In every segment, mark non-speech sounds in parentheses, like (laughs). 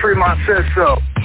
Fremont says so.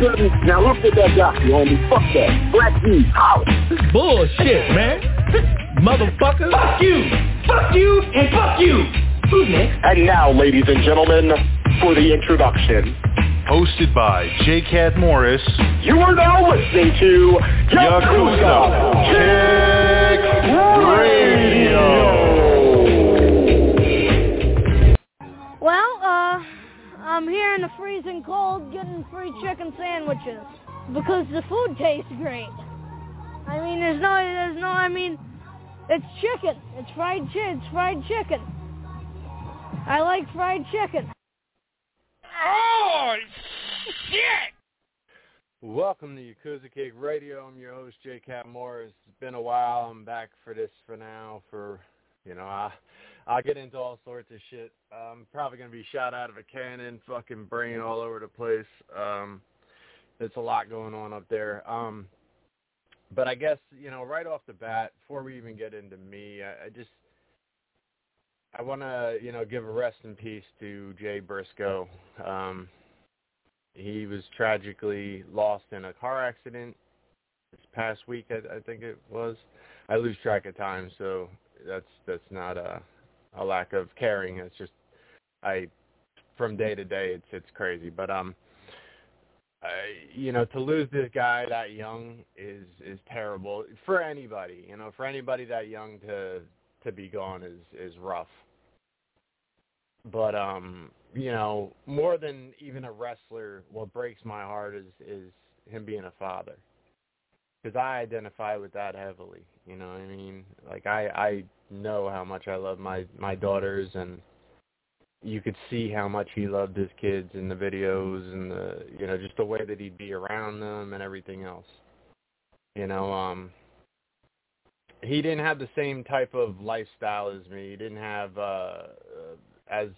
didn't. Now look at that guy, you homie. Fuck that. Black D, out. Bullshit, man. Motherfucker. Fuck you. Fuck you and fuck you. Who's next? And now, ladies and gentlemen, for the introduction. Hosted by J. Cat Morris. You are now listening to Yakuza Kick chicken sandwiches because the food tastes great. I mean, there's no, there's no, I mean, it's chicken. It's fried chicken. It's fried chicken. I like fried chicken. Oh, shit. Welcome to Yakuza Kick Radio. I'm your host, J. Cat Morris. It's been a while. I'm back for this for now. For you know, I I'll get into all sorts of shit. I'm probably gonna be shot out of a cannon, fucking brain all over the place. Um, there's a lot going on up there. Um, but I guess you know, right off the bat, before we even get into me, I, I just I want to you know give a rest in peace to Jay Briscoe. Um, he was tragically lost in a car accident this past week. I, I think it was. I lose track of time, so that's that's not a a lack of caring. It's just I from day to day, it's it's crazy. But um, I, you know, to lose this guy that young is is terrible for anybody. You know, for anybody that young to to be gone is is rough. But um, you know, more than even a wrestler, what breaks my heart is is him being a father. Because I identify with that heavily. You know what I mean? Like I I know how much I love my my daughters and you could see how much he loved his kids in the videos and the you know just the way that he'd be around them and everything else. You know um he didn't have the same type of lifestyle as me. He didn't have uh, uh as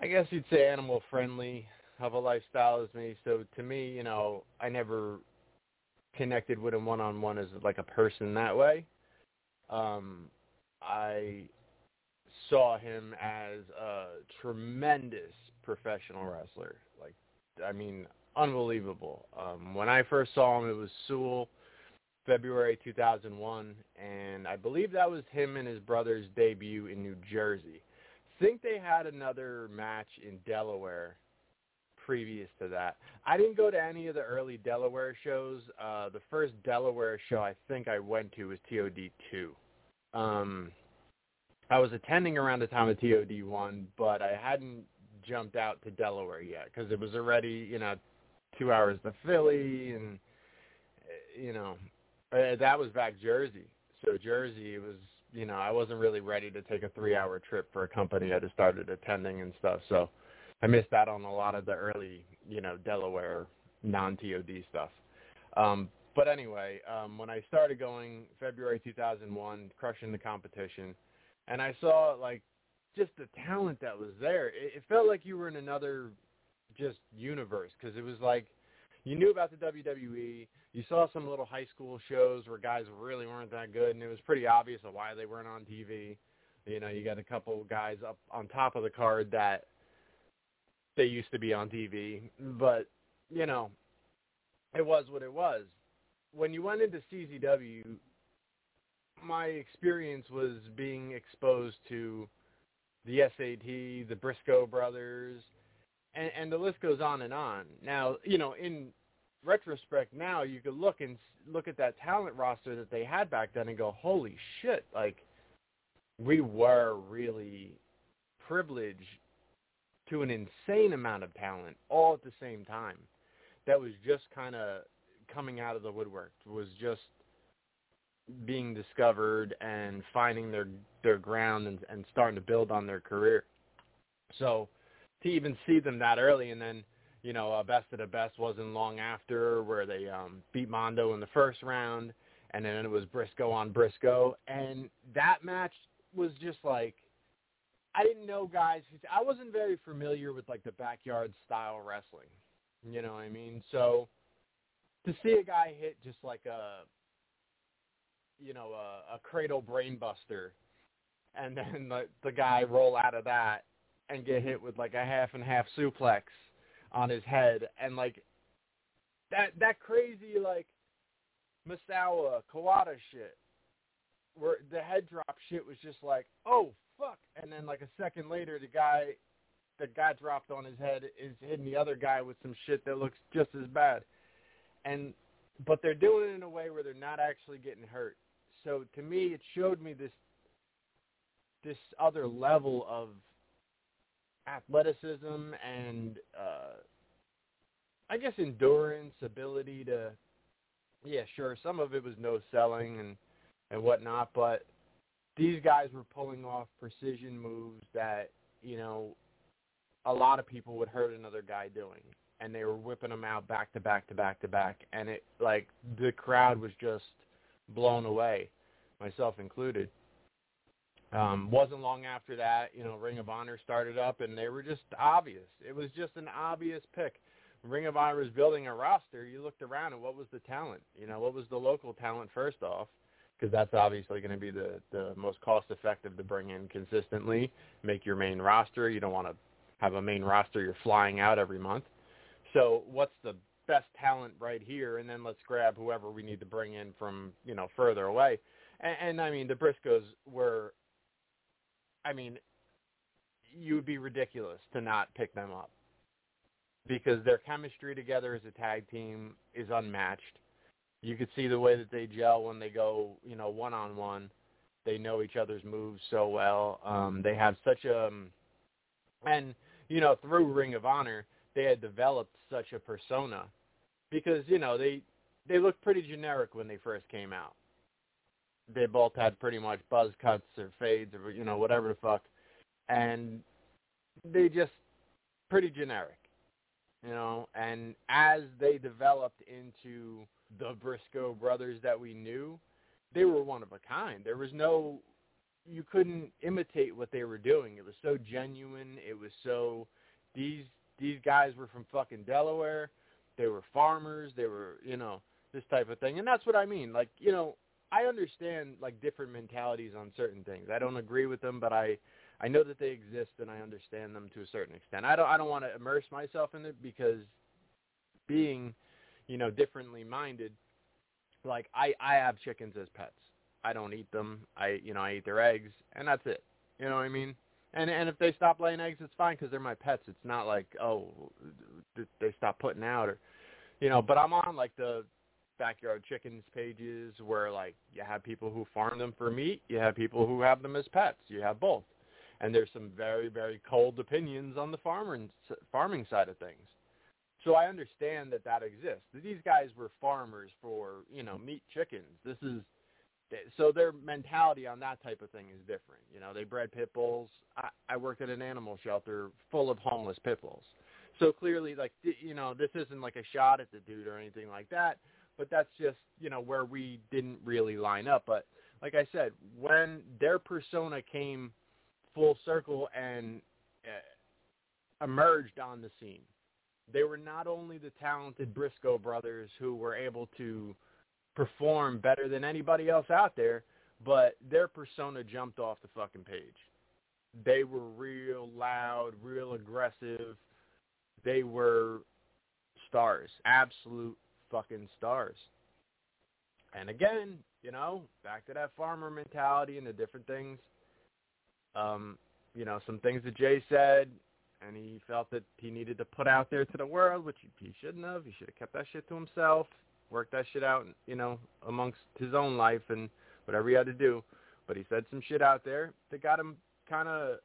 i guess you'd say animal friendly of a lifestyle as me. So to me you know i never connected with him one on one as like a person that way um i saw him as a tremendous professional wrestler. Like, I mean, unbelievable. Um, when I first saw him, it was Sewell, February 2001, and I believe that was him and his brother's debut in New Jersey. think they had another match in Delaware previous to that. I didn't go to any of the early Delaware shows. Uh, the first Delaware show I think I went to was TOD two. Um, I was attending around the time of TOD one, but I hadn't jumped out to Delaware yet because it was already you know two hours to Philly and you know uh, that was back Jersey. So Jersey was you know I wasn't really ready to take a three hour trip for a company I just started attending and stuff. So I missed out on a lot of the early you know Delaware non TOD stuff. Um, but anyway, um, when I started going February 2001, crushing the competition, and I saw like just the talent that was there. It, it felt like you were in another just universe because it was like you knew about the WWE. You saw some little high school shows where guys really weren't that good, and it was pretty obvious of why they weren't on TV. You know, you got a couple guys up on top of the card that they used to be on TV, but you know, it was what it was. When you went into CZW, my experience was being exposed to the SAT, the Briscoe brothers, and, and the list goes on and on. Now, you know, in retrospect, now you could look and look at that talent roster that they had back then and go, "Holy shit!" Like, we were really privileged to an insane amount of talent all at the same time. That was just kind of coming out of the woodwork. Was just being discovered and finding their their ground and, and starting to build on their career. So to even see them that early and then you know uh, best of the best wasn't long after where they um, beat Mondo in the first round and then it was Briscoe on Briscoe and that match was just like I didn't know guys I wasn't very familiar with like the backyard style wrestling you know what I mean? So to see a guy hit just like a you know, a, a cradle brainbuster, and then the, the guy roll out of that and get hit with like a half and half suplex on his head, and like that that crazy like Misawa Kawada shit, where the head drop shit was just like, oh fuck, and then like a second later, the guy the guy dropped on his head is hitting the other guy with some shit that looks just as bad, and but they're doing it in a way where they're not actually getting hurt. So to me, it showed me this this other level of athleticism and uh, I guess endurance, ability to yeah, sure, some of it was no selling and and whatnot, but these guys were pulling off precision moves that you know a lot of people would hurt another guy doing and they were whipping them out back to back to back to back and it like the crowd was just blown away, myself included. Um, wasn't long after that, you know, Ring of Honor started up, and they were just obvious. It was just an obvious pick. Ring of Honor was building a roster. You looked around, and what was the talent? You know, what was the local talent first off? Because that's obviously going to be the the most cost effective to bring in consistently. Make your main roster. You don't want to have a main roster you're flying out every month. So what's the best talent right here, and then let's grab whoever we need to bring in from you know further away. And, and I mean, the Briscoes were, I mean, you would be ridiculous to not pick them up because their chemistry together as a tag team is unmatched. You could see the way that they gel when they go, you know, one on one. They know each other's moves so well. Um, they have such a, um, and you know, through Ring of Honor, they had developed such a persona because you know they they looked pretty generic when they first came out. They both had pretty much buzz cuts or fades or you know whatever the fuck, and they just pretty generic, you know. And as they developed into the Briscoe brothers that we knew, they were one of a kind. There was no you couldn't imitate what they were doing. It was so genuine. It was so these these guys were from fucking Delaware. They were farmers. They were, you know, this type of thing. And that's what I mean. Like, you know, I understand like different mentalities on certain things. I don't agree with them, but I I know that they exist and I understand them to a certain extent. I don't I don't want to immerse myself in it because being, you know, differently minded, like I I have chickens as pets. I don't eat them. I you know, I eat their eggs and that's it. You know what I mean? And and if they stop laying eggs, it's fine because they're my pets. It's not like oh, they stop putting out or, you know. But I'm on like the backyard chickens pages where like you have people who farm them for meat, you have people who have them as pets, you have both. And there's some very very cold opinions on the farmer farming side of things. So I understand that that exists. These guys were farmers for, you know, meat chickens. This is so their mentality on that type of thing is different. You know, they bred pit bulls. I, I worked at an animal shelter full of homeless pit bulls. So clearly, like you know, this isn't like a shot at the dude or anything like that. But that's just you know where we didn't really line up. But like I said, when their persona came full circle and uh, emerged on the scene, they were not only the talented Briscoe brothers who were able to perform better than anybody else out there, but their persona jumped off the fucking page. They were real loud, real aggressive. They were stars, absolute fucking stars. And again, you know, back to that farmer mentality and the different things. Um, you know, some things that Jay said, and he felt that he needed to put out there to the world, which he, he shouldn't have. He should have kept that shit to himself, worked that shit out, you know, amongst his own life and whatever he had to do. But he said some shit out there that got him kind of, uh,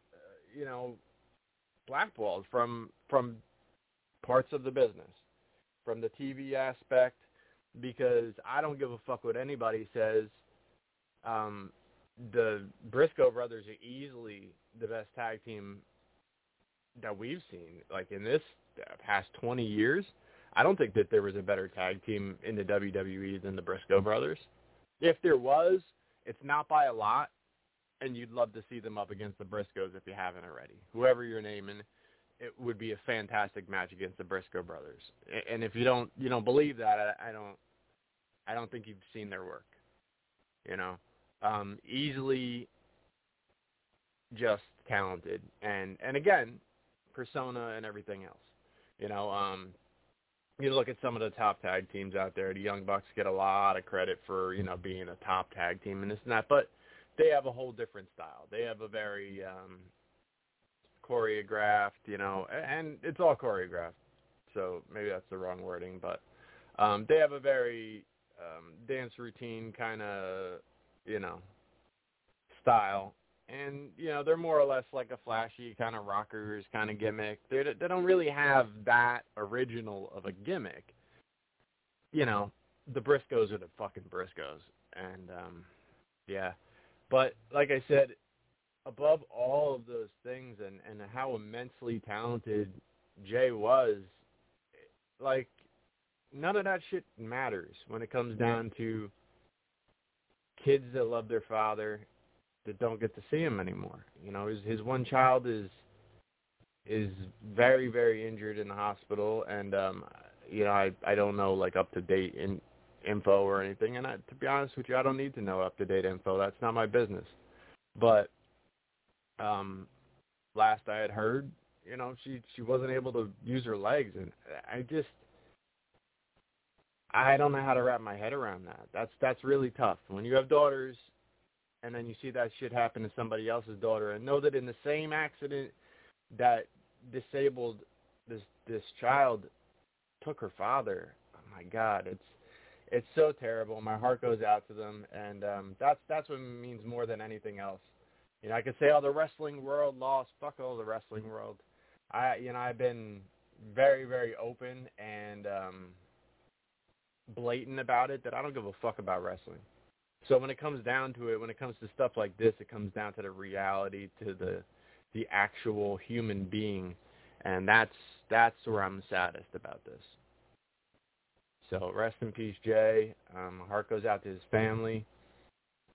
you know, blackballed from from parts of the business, from the TV aspect, because I don't give a fuck what anybody says. Um, the Briscoe brothers are easily the best tag team that we've seen. Like in this past 20 years, I don't think that there was a better tag team in the WWE than the Briscoe brothers. If there was, it's not by a lot, and you'd love to see them up against the Briscoes if you haven't already. Whoever you're naming, it would be a fantastic match against the Briscoe brothers. And if you don't, you don't believe that, I, I don't, I don't think you've seen their work. You know, um, easily just talented, and and again, persona and everything else. You know, um, you look at some of the top tag teams out there. The Young Bucks get a lot of credit for you know being a top tag team and this and that, but they have a whole different style. They have a very um, choreographed, you know, and it's all choreographed. So maybe that's the wrong wording, but um, they have a very um, dance routine kind of, you know, style. And you know they're more or less like a flashy kind of rockers kind of gimmick. They they don't really have that original of a gimmick. You know, the Briscoes are the fucking Briscoes, and um, yeah. But like I said, above all of those things and and how immensely talented Jay was, like none of that shit matters when it comes down to kids that love their father that don't get to see him anymore. You know, his his one child is is very very injured in the hospital and um you know, I I don't know like up to date in info or anything and I, to be honest with you, I don't need to know up to date info. That's not my business. But um last I had heard, you know, she she wasn't able to use her legs and I just I don't know how to wrap my head around that. That's that's really tough. When you have daughters and then you see that shit happen to somebody else's daughter and know that in the same accident that disabled this this child took her father. Oh my god, it's it's so terrible. My heart goes out to them and um that's that's what means more than anything else. You know, I could say oh the wrestling world lost, fuck all the wrestling world. I you know, I've been very very open and um blatant about it that I don't give a fuck about wrestling. So when it comes down to it, when it comes to stuff like this, it comes down to the reality, to the the actual human being, and that's that's where I'm saddest about this. So rest in peace, Jay. Um, heart goes out to his family.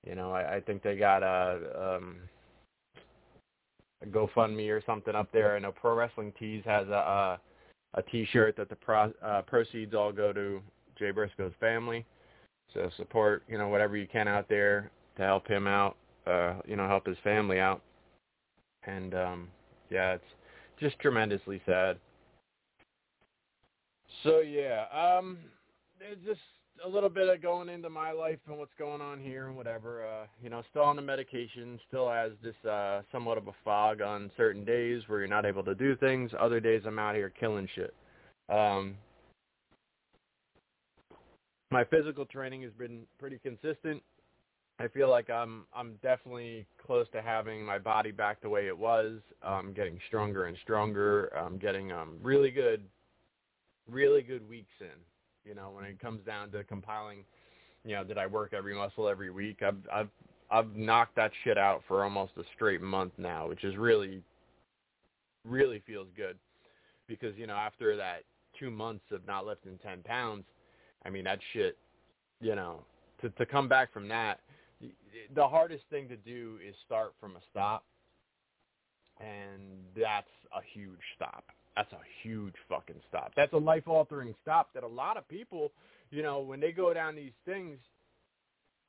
You know, I, I think they got a, um, a GoFundMe or something up there. I know Pro Wrestling Tees has a a, a T-shirt that the pro, uh, proceeds all go to Jay Briscoe's family. So support, you know, whatever you can out there to help him out, uh, you know, help his family out. And um yeah, it's just tremendously sad. So yeah, um just a little bit of going into my life and what's going on here and whatever. Uh, you know, still on the medication, still has this uh somewhat of a fog on certain days where you're not able to do things. Other days I'm out here killing shit. Um my physical training has been pretty consistent. I feel like I'm I'm definitely close to having my body back the way it was. I'm getting stronger and stronger. I'm getting um really good really good weeks in you know, when it comes down to compiling, you know, did I work every muscle every week? I've I've I've knocked that shit out for almost a straight month now, which is really really feels good because you know after that two months of not lifting ten pounds, I mean that shit, you know, to to come back from that, the hardest thing to do is start from a stop, and that's a huge stop that's a huge fucking stop. That's a life altering stop that a lot of people, you know, when they go down these things,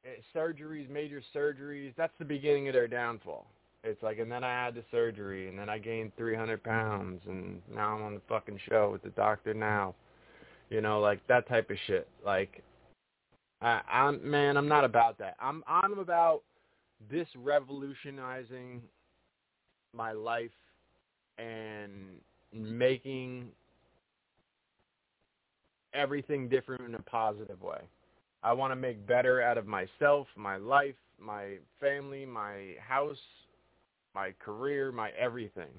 eh, surgeries, major surgeries, that's the beginning of their downfall. It's like, and then I had the surgery, and then I gained 300 pounds, and now I'm on the fucking show with the doctor now. You know, like that type of shit. Like, I, I'm man, I'm not about that. I'm I'm about this revolutionizing my life and making everything different in a positive way. I want to make better out of myself, my life, my family, my house, my career, my everything.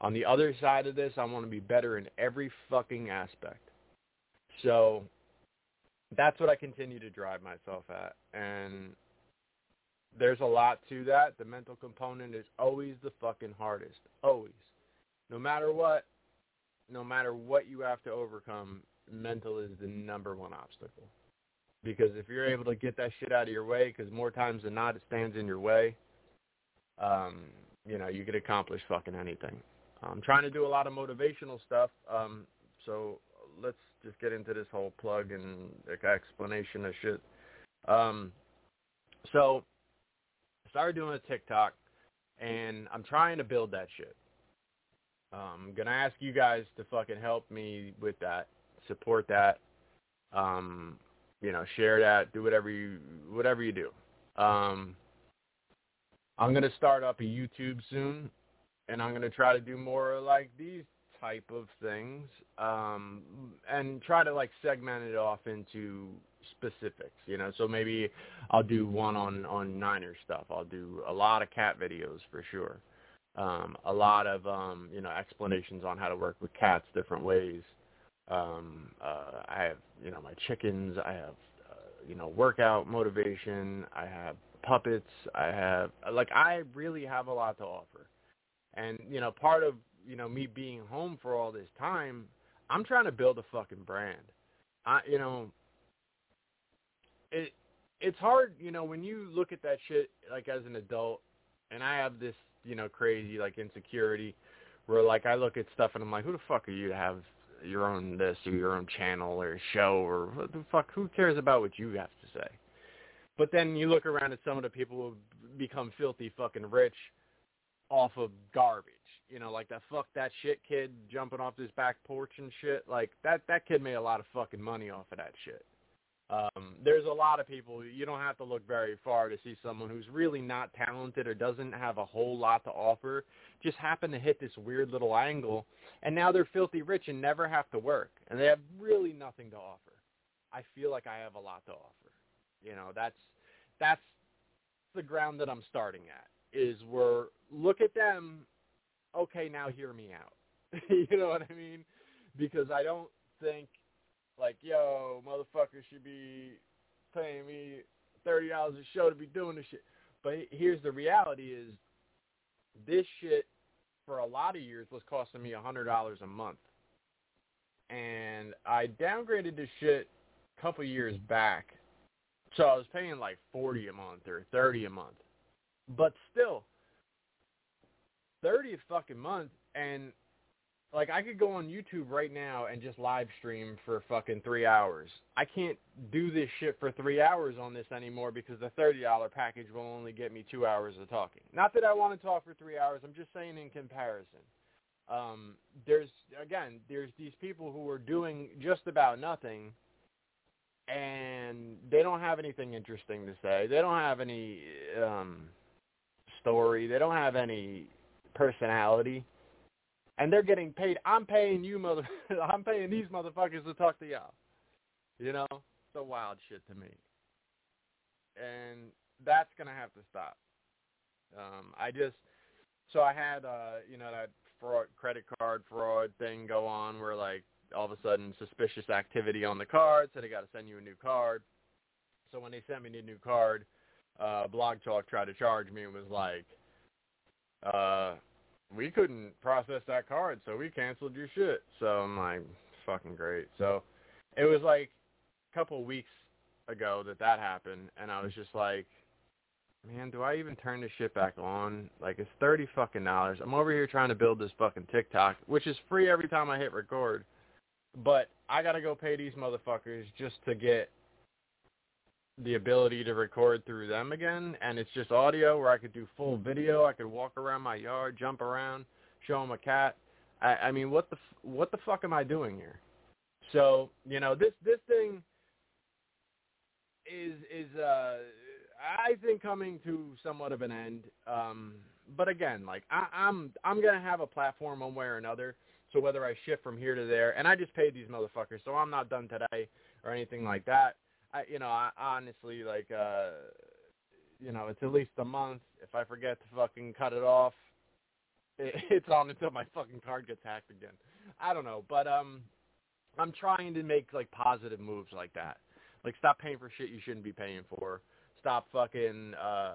On the other side of this, I want to be better in every fucking aspect. So that's what I continue to drive myself at. And there's a lot to that. The mental component is always the fucking hardest. Always. No matter what, no matter what you have to overcome, mental is the number one obstacle. Because if you're able to get that shit out of your way, because more times than not it stands in your way, um, you know, you could accomplish fucking anything. I'm trying to do a lot of motivational stuff, um, so let's just get into this whole plug and explanation of shit. Um, so I started doing a TikTok, and I'm trying to build that shit. I'm um, gonna ask you guys to fucking help me with that, support that, um, you know, share that, do whatever you whatever you do. Um, I'm gonna start up a YouTube soon, and I'm gonna try to do more like these type of things, um, and try to like segment it off into specifics. You know, so maybe I'll do one on on Niner stuff. I'll do a lot of cat videos for sure um, a lot of um, you know explanations on how to work with cats different ways. Um, uh, I have you know my chickens. I have uh, you know workout motivation. I have puppets. I have like I really have a lot to offer. And you know part of you know me being home for all this time, I'm trying to build a fucking brand. I you know it it's hard you know when you look at that shit like as an adult and I have this you know, crazy like insecurity where like I look at stuff and I'm like, who the fuck are you to have your own this or your own channel or show or what the fuck? Who cares about what you have to say? But then you look around at some of the people who become filthy fucking rich off of garbage. You know, like that fuck that shit kid jumping off his back porch and shit. Like that that kid made a lot of fucking money off of that shit. Um, there's a lot of people. You don't have to look very far to see someone who's really not talented or doesn't have a whole lot to offer. Just happen to hit this weird little angle, and now they're filthy rich and never have to work, and they have really nothing to offer. I feel like I have a lot to offer. You know, that's that's the ground that I'm starting at. Is where look at them. Okay, now hear me out. (laughs) you know what I mean? Because I don't think like, yo, motherfucker should be paying me thirty dollars a show to be doing this shit. But here's the reality: is this shit for a lot of years was costing me a hundred dollars a month, and I downgraded this shit a couple years back, so I was paying like forty a month or thirty a month, but still thirty a fucking month, and like I could go on YouTube right now and just live stream for fucking three hours. I can't do this shit for three hours on this anymore because the thirty dollar package will only get me two hours of talking. Not that I want to talk for three hours. I'm just saying in comparison. Um, there's again, there's these people who are doing just about nothing, and they don't have anything interesting to say. They don't have any um, story. They don't have any personality, and they're getting paid. I'm paying you, mother. (laughs) I'm paying these motherfuckers to talk to y'all. You know, it's a wild shit to me, and that's gonna have to stop. Um, I just so I had uh, you know that fraud credit card fraud thing go on where like all of a sudden suspicious activity on the card, so they got to send you a new card. So when they sent me the new card, uh, Blog Talk tried to charge me and was like, uh, we couldn't process that card, so we canceled your shit. So I'm like, fucking great. So it was like a couple weeks ago that that happened, and I was just like, man, do I even turn this shit back on? Like, it's thirty fucking dollars. I'm over here trying to build this fucking TikTok, which is free every time I hit record. But I gotta go pay these motherfuckers just to get the ability to record through them again, and it's just audio where I could do full video. I could walk around my yard, jump around, show them a cat. I, I mean, what the what the fuck am I doing here? So you know, this this thing is is uh I think coming to somewhat of an end. Um, but again, like I, I'm I'm gonna have a platform one way or another. So whether I shift from here to there, and I just paid these motherfuckers, so I'm not done today or anything like that. I, you know, I honestly like, uh, you know, it's at least a month. If I forget to fucking cut it off, (laughs) it, it's on until my fucking card gets hacked again. I don't know, but um, I'm trying to make like positive moves like that. Like stop paying for shit you shouldn't be paying for. Stop fucking, uh,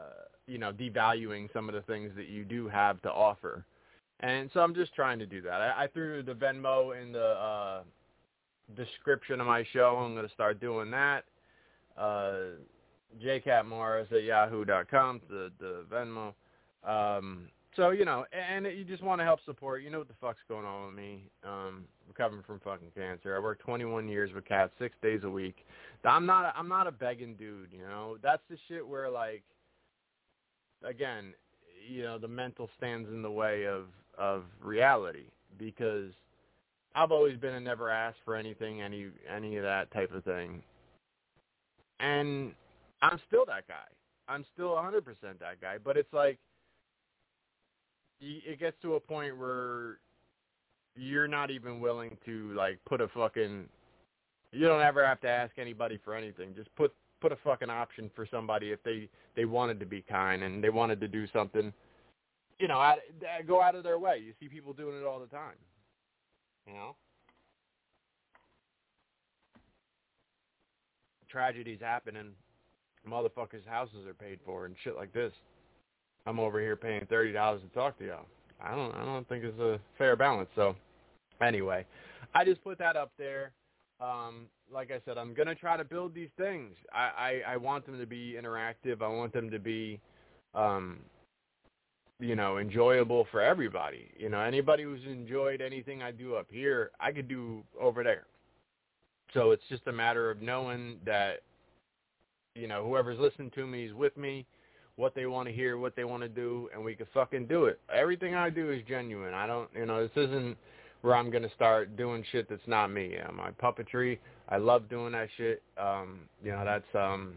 you know, devaluing some of the things that you do have to offer. And so I'm just trying to do that. I, I threw the Venmo in the uh, description of my show. I'm going to start doing that. Uh, jcatmorris at yahoo.com, the, the Venmo. Um, so, you know, and it, you just want to help support. You know what the fuck's going on with me. Um, recovering from fucking cancer. I work 21 years with cats, six days a week. I'm not, I'm not a begging dude, you know. That's the shit where, like, again, you know, the mental stands in the way of of reality because I've always been a never asked for anything, any any of that type of thing. And I'm still that guy. I'm still 100% that guy, but it's like it gets to a point where you're not even willing to like put a fucking you don't ever have to ask anybody for anything. Just put put a fucking option for somebody if they they wanted to be kind and they wanted to do something you know, out, go out of their way. You see people doing it all the time. You know? Tragedies happen and motherfuckers' houses are paid for and shit like this. I'm over here paying thirty dollars to talk to y'all. I don't I don't think it's a fair balance. So anyway, I just put that up there. Um, like I said, I'm gonna try to build these things. I, I, I want them to be interactive. I want them to be um, you know, enjoyable for everybody. You know, anybody who's enjoyed anything I do up here, I could do over there. So it's just a matter of knowing that, you know, whoever's listening to me is with me, what they want to hear, what they want to do, and we can fucking do it. Everything I do is genuine. I don't, you know, this isn't where I'm going to start doing shit that's not me. Yeah, my puppetry, I love doing that shit. Um, you know, that's, um,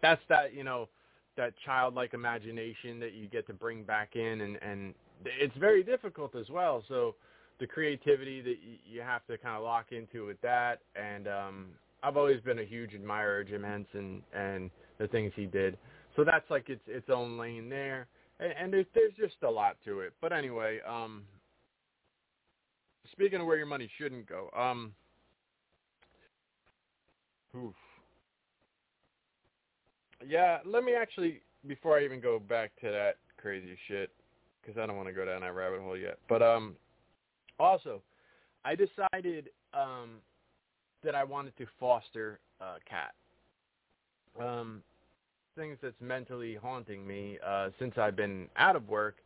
that's that, you know, that childlike imagination that you get to bring back in and and it's very difficult as well so the creativity that you have to kind of lock into with that and um I've always been a huge admirer of Jim Henson and the things he did. So that's like its its own lane there. And, and there's there's just a lot to it. But anyway um speaking of where your money shouldn't go um oof. Yeah, let me actually before I even go back to that crazy shit because I don't want to go down that rabbit hole yet. But um, also, I decided um that I wanted to foster a cat. Um, things that's mentally haunting me uh, since I've been out of work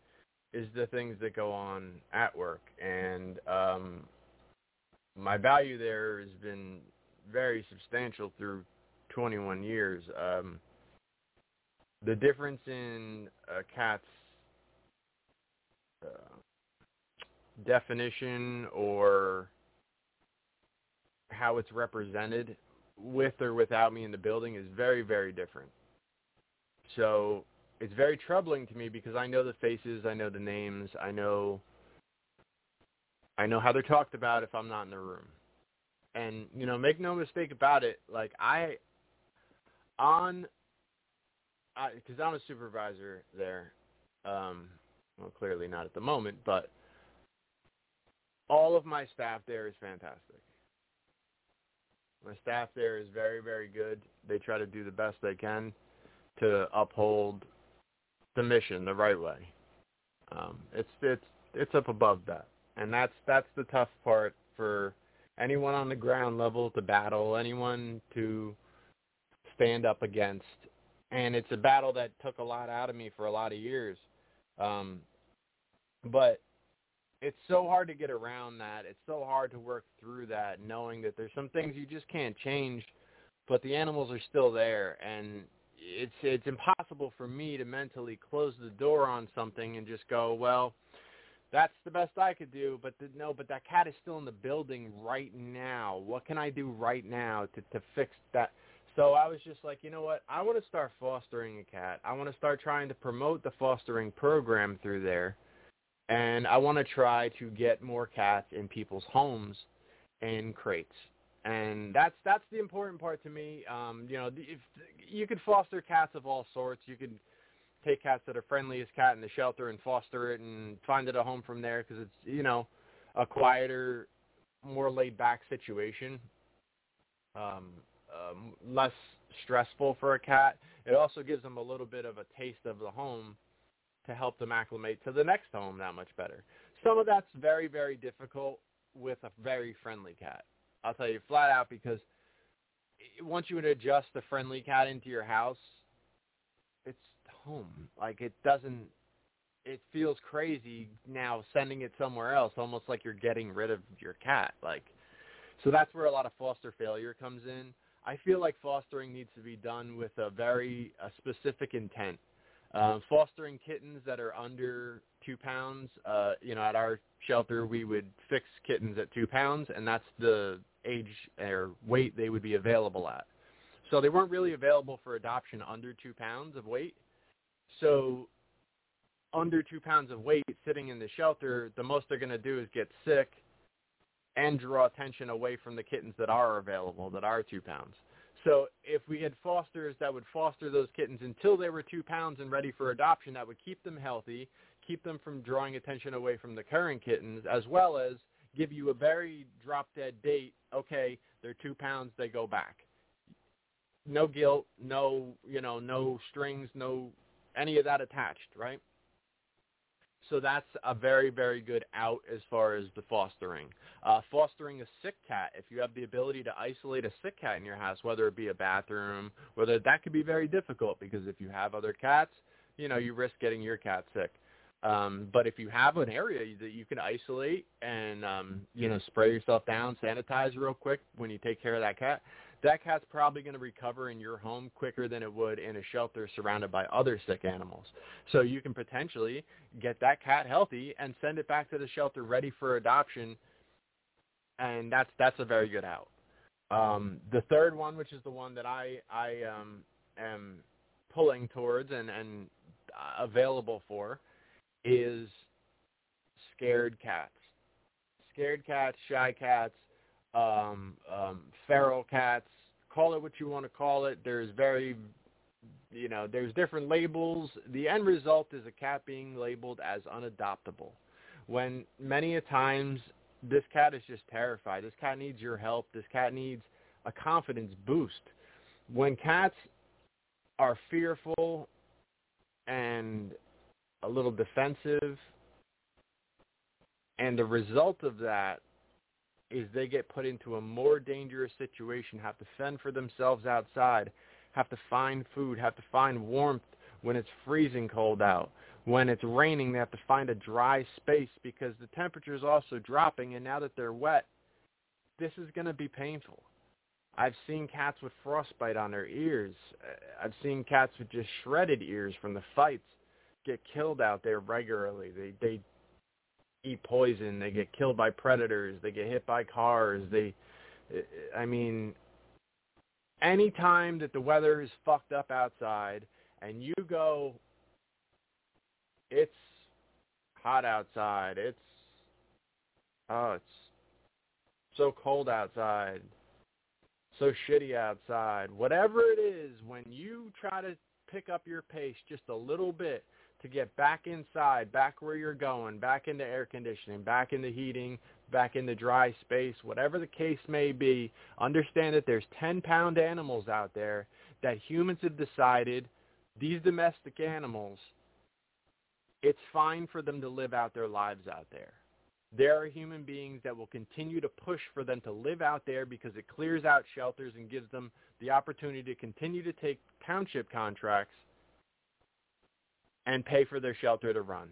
is the things that go on at work, and um, my value there has been very substantial through 21 years. Um, the difference in a cat's uh, definition or how it's represented with or without me in the building is very, very different. So it's very troubling to me because I know the faces, I know the names, I know I know how they're talked about if I'm not in the room. And you know, make no mistake about it, like I on I because I'm a supervisor there. Um, well, clearly not at the moment, but all of my staff there is fantastic. My staff there is very, very good. They try to do the best they can to uphold the mission the right way. Um, it's it's it's up above that, and that's that's the tough part for anyone on the ground level to battle, anyone to stand up against, and it's a battle that took a lot out of me for a lot of years. Um, but it's so hard to get around that. It's so hard to work through that, knowing that there's some things you just can't change, but the animals are still there, and it's it's impossible for me to mentally close the door on something and just go, well, that's the best I could do. But the, no, but that cat is still in the building right now. What can I do right now to to fix that? So I was just like, you know what? I want to start fostering a cat. I want to start trying to promote the fostering program through there and I want to try to get more cats in people's homes in crates. And that's that's the important part to me. Um, you know, if you could foster cats of all sorts. You could take cats that are friendliest cat in the shelter and foster it and find it a home from there because it's you know a quieter, more laid back situation, um, um, less stressful for a cat. It also gives them a little bit of a taste of the home to help them acclimate to the next home that much better. Some of that's very, very difficult with a very friendly cat. I'll tell you flat out because once you adjust a friendly cat into your house, it's home. Like it doesn't it feels crazy now sending it somewhere else, almost like you're getting rid of your cat. Like so that's where a lot of foster failure comes in. I feel like fostering needs to be done with a very a specific intent uh, fostering kittens that are under two pounds, uh, you know, at our shelter we would fix kittens at two pounds, and that's the age or weight they would be available at. So they weren't really available for adoption under two pounds of weight. So under two pounds of weight sitting in the shelter, the most they're going to do is get sick and draw attention away from the kittens that are available, that are two pounds. So if we had fosters that would foster those kittens until they were two pounds and ready for adoption, that would keep them healthy, keep them from drawing attention away from the current kittens, as well as give you a very drop-dead date. Okay, they're two pounds, they go back. No guilt, no, you know, no strings, no any of that attached, right? So that's a very, very good out as far as the fostering. Uh, fostering a sick cat, if you have the ability to isolate a sick cat in your house, whether it be a bathroom, whether that could be very difficult because if you have other cats, you know, you risk getting your cat sick. Um, but if you have an area that you can isolate and, um, you know, spray yourself down, sanitize real quick when you take care of that cat, that cat's probably going to recover in your home quicker than it would in a shelter surrounded by other sick animals. So you can potentially get that cat healthy and send it back to the shelter ready for adoption, and that's that's a very good out. Um, the third one, which is the one that I I um, am pulling towards and and uh, available for, is scared cats. Scared cats, shy cats, um, um, feral cats, call it what you want to call it. There's very, you know, there's different labels. The end result is a cat being labeled as unadoptable. When many a times this cat is just terrified. This cat needs your help. This cat needs a confidence boost. When cats are fearful and a little defensive, and the result of that is they get put into a more dangerous situation, have to fend for themselves outside, have to find food, have to find warmth when it's freezing cold out. When it's raining, they have to find a dry space because the temperature is also dropping, and now that they're wet, this is going to be painful. I've seen cats with frostbite on their ears. Uh, I've seen cats with just shredded ears from the fights get killed out there regularly. They they eat poison. They get killed by predators. They get hit by cars. They, I mean, any time that the weather is fucked up outside and you go, it's hot outside. It's oh, it's so cold outside. So shitty outside. Whatever it is, when you try to pick up your pace just a little bit to get back inside, back where you're going, back into air conditioning, back into heating, back into dry space, whatever the case may be, understand that there's 10-pound animals out there that humans have decided, these domestic animals, it's fine for them to live out their lives out there. There are human beings that will continue to push for them to live out there because it clears out shelters and gives them the opportunity to continue to take township contracts and pay for their shelter to run.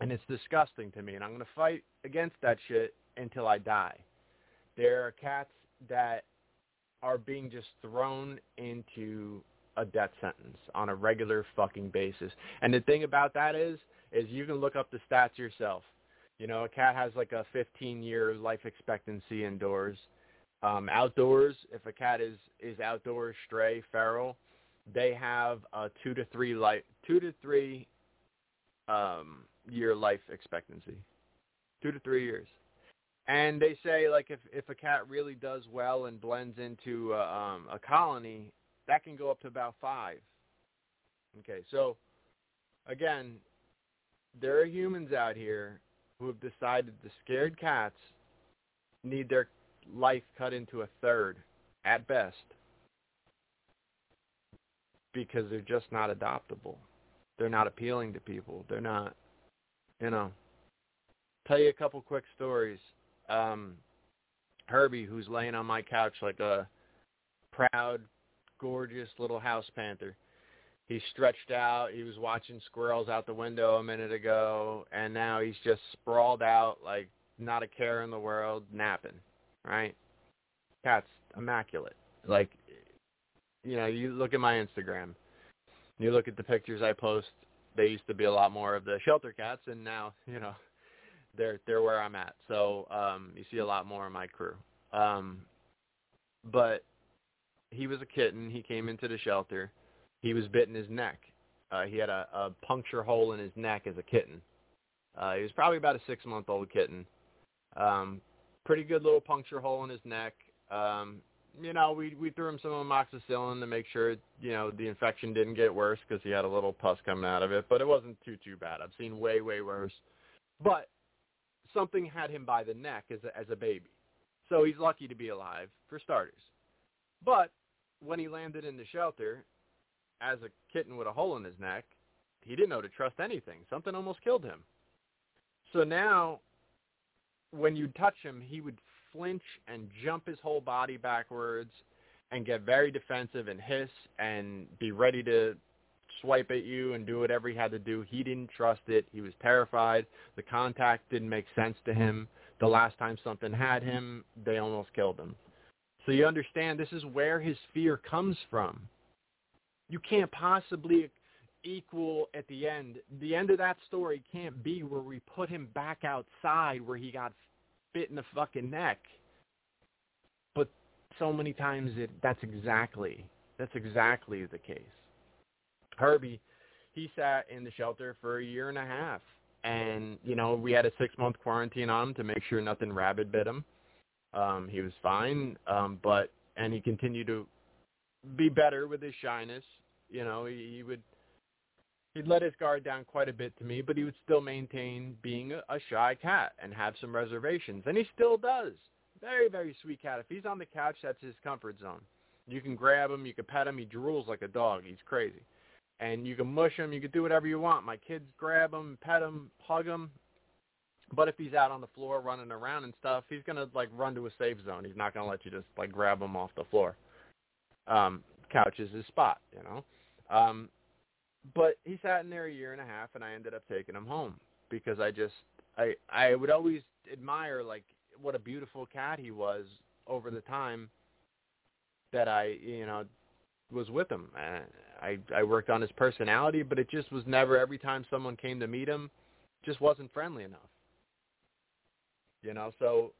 And it's disgusting to me, and I'm going to fight against that shit until I die. There are cats that are being just thrown into a death sentence on a regular fucking basis. And the thing about that is, is you can look up the stats yourself. You know, a cat has like a 15-year life expectancy indoors. Um, outdoors, if a cat is is outdoors, stray, feral, they have a two to three life, two to three um, year life expectancy, two to three years. And they say like if if a cat really does well and blends into a, um, a colony, that can go up to about five. Okay, so again, there are humans out here who have decided the scared cats need their life cut into a third at best because they're just not adoptable. They're not appealing to people. They're not, you know. Tell you a couple quick stories. Um, Herbie, who's laying on my couch like a proud, gorgeous little house panther. He's stretched out. He was watching squirrels out the window a minute ago, and now he's just sprawled out like not a care in the world, napping. Right? Cat's immaculate. Like you know, you look at my Instagram, you look at the pictures I post. They used to be a lot more of the shelter cats, and now you know (laughs) they're they're where I'm at. So um, you see a lot more of my crew. Um, but he was a kitten. He came into the shelter. He was bitten his neck. Uh, he had a, a puncture hole in his neck as a kitten. Uh, he was probably about a six-month-old kitten. Um, pretty good little puncture hole in his neck. Um, you know, we we threw him some amoxicillin to make sure you know the infection didn't get worse because he had a little pus coming out of it, but it wasn't too too bad. I've seen way way worse, but something had him by the neck as a, as a baby, so he's lucky to be alive for starters. But when he landed in the shelter, as a kitten with a hole in his neck, he didn't know to trust anything. Something almost killed him. So now, when you touch him, he would flinch and jump his whole body backwards and get very defensive and hiss and be ready to swipe at you and do whatever he had to do. He didn't trust it. He was terrified. The contact didn't make sense to him. The last time something had him, they almost killed him. So you understand this is where his fear comes from. You can't possibly equal at the end. The end of that story can't be where we put him back outside where he got bit in the fucking neck. But so many times it that's exactly that's exactly the case. Herbie, he sat in the shelter for a year and a half. And, you know, we had a six month quarantine on him to make sure nothing rabid bit him. Um, he was fine. Um, but and he continued to be better with his shyness. You know, he, he would he'd let his guard down quite a bit to me, but he would still maintain being a, shy cat and have some reservations, and he still does. Very, very sweet cat. If he's on the couch, that's his comfort zone. You can grab him, you can pet him. He drools like a dog. He's crazy, and you can mush him. You can do whatever you want. My kids grab him, pet him, hug him. But if he's out on the floor running around and stuff, he's gonna like run to a safe zone. He's not gonna let you just like grab him off the floor. Um, couch is his spot, you know. Um, but he sat in there a year and a half, and I ended up taking him home because I just I I would always admire like what a beautiful cat he was over the time that I you know was with him. Uh, I I worked on his personality, but it just was never every time someone came to meet him, just wasn't friendly enough. You know, so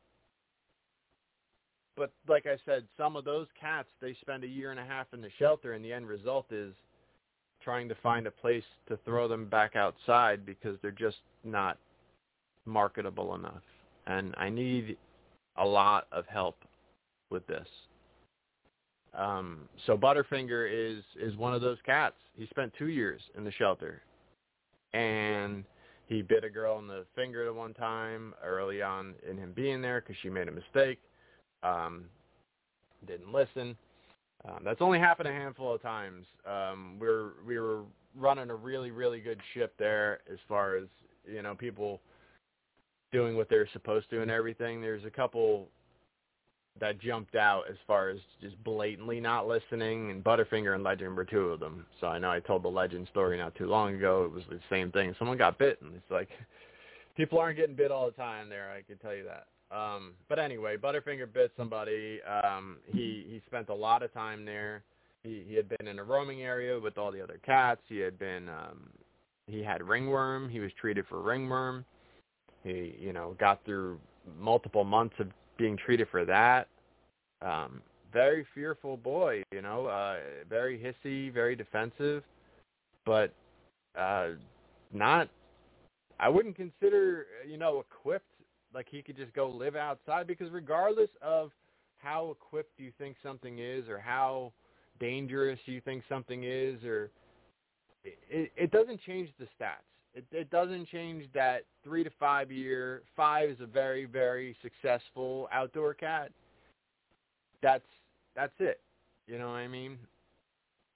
but like I said, some of those cats they spend a year and a half in the shelter, and the end result is trying to find a place to throw them back outside because they're just not marketable enough. And I need a lot of help with this. Um, so Butterfinger is is one of those cats. He spent two years in the shelter, and he bit a girl in the finger the one time early on in him being there because she made a mistake. Um, didn't listen. Um, that's only happened a handful of times. Um, we're we were running a really really good ship there as far as you know people doing what they're supposed to and everything. There's a couple that jumped out as far as just blatantly not listening, and Butterfinger and Legend were two of them. So I know I told the Legend story not too long ago. It was the same thing. Someone got bit, and it's like (laughs) people aren't getting bit all the time there. I can tell you that. Um, but anyway, Butterfinger bit somebody. Um, he he spent a lot of time there. He he had been in a roaming area with all the other cats. He had been um, he had ringworm. He was treated for ringworm. He you know got through multiple months of being treated for that. Um, very fearful boy, you know, uh, very hissy, very defensive, but uh, not. I wouldn't consider, you know, equipped like he could just go live outside because regardless of how equipped you think something is or how dangerous you think something is or it, it doesn't change the stats. It, it doesn't change that three to five year. Five is a very very successful outdoor cat. That's that's it. You know what I mean?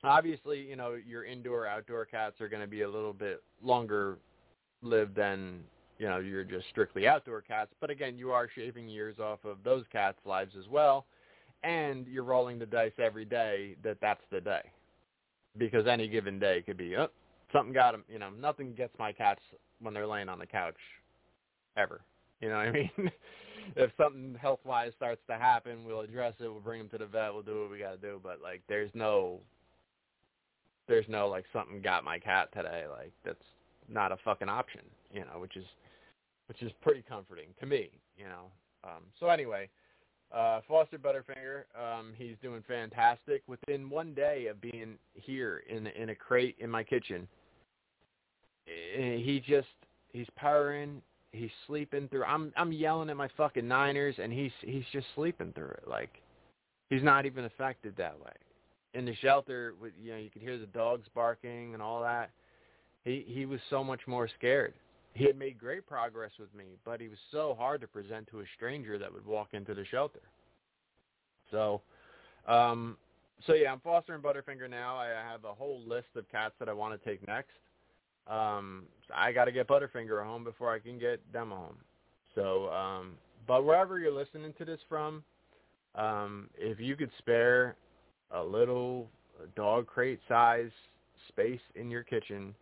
Obviously, you know your indoor outdoor cats are going to be a little bit longer lived than you know you're just strictly outdoor cats. But again, you are shaving years off of those cats' lives as well, and you're rolling the dice every day that that's the day, because any given day could be oh something got them. You know, nothing gets my cats when they're laying on the couch, ever. You know what I (laughs) mean? if something health wise starts to happen, we'll address it. We'll bring them to the vet. We'll do what we got to do. But like, there's no, there's no like something got my cat today. Like that's not a fucking option. You know, which is, which is pretty comforting to me. You know. Um, so anyway, uh, Foster Butterfinger, um, he's doing fantastic. Within one day of being here in in a crate in my kitchen, he just he's powering. He's sleeping through. I'm I'm yelling at my fucking Niners, and he's he's just sleeping through it. Like he's not even affected that way. In the shelter, with you know, you could hear the dogs barking and all that. He he was so much more scared. He had made great progress with me, but he was so hard to present to a stranger that would walk into the shelter. So, um, so yeah, I'm fostering Butterfinger now. I have a whole list of cats that I want to take next. Um, I got to get Butterfinger home before I can get them a home. So, um, but wherever you're listening to this from, um, if you could spare a little dog crate size space in your kitchen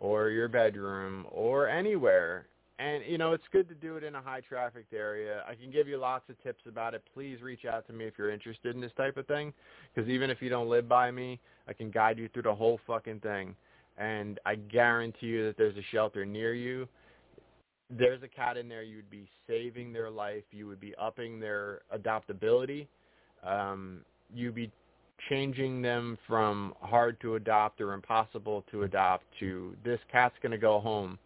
or your bedroom or anywhere. And you know, it's good to do it in a high trafficked area. I can give you lots of tips about it. Please reach out to me if you're interested in this type of thing because even if you don't live by me, I can guide you through the whole fucking thing. And I guarantee you that there's a shelter near you. There's a cat in there you'd be saving their life. You would be upping their adoptability. Um, you'd be changing them from hard to adopt or impossible to adopt to this cat's going to go home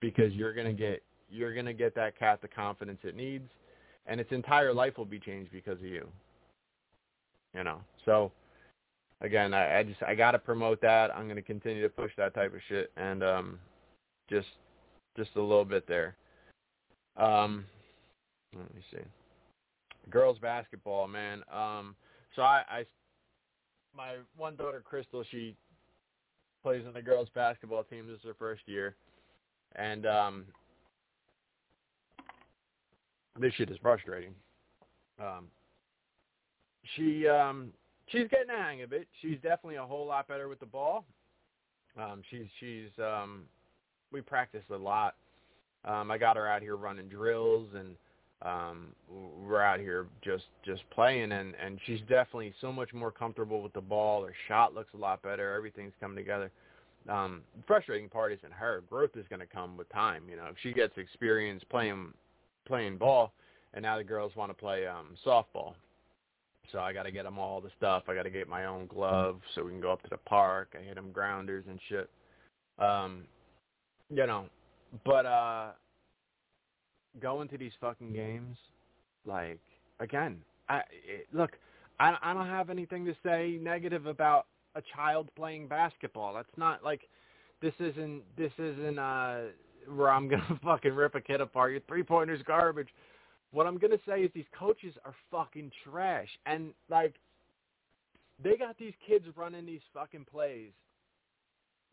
because you're going to get you're going to get that cat the confidence it needs and its entire life will be changed because of you. You know? So again i, I just i got to promote that. I'm going to continue to push that type of shit and um just just a little bit there. Um let me see. Girls basketball man. Um so I, I my one daughter Crystal, she plays on the girls basketball team. This is her first year, and um, this shit is frustrating. Um, she um, she's getting the hang of it. She's definitely a whole lot better with the ball. Um, she's she's um, we practice a lot. Um, I got her out here running drills and um, we're out here just just playing, and and she's definitely so much more comfortable with the ball. Her shot looks a lot better. Everything's coming together. Um, the frustrating part isn't her. Growth is going to come with time. You know, if she gets experience playing playing ball, and now the girls want to play um, softball, So I got to get them all the stuff. I got to get my own glove so we can go up to the park. I hit them grounders and shit. Um, you know, but uh, going to these fucking games, like again, I it, look, I I don't have anything to say negative about a child playing basketball. That's not like this isn't this isn't uh where I'm (laughs) gonna fucking rip a kid apart. Your three pointers garbage. What I'm gonna say is these coaches are fucking trash, and like they got these kids running these fucking plays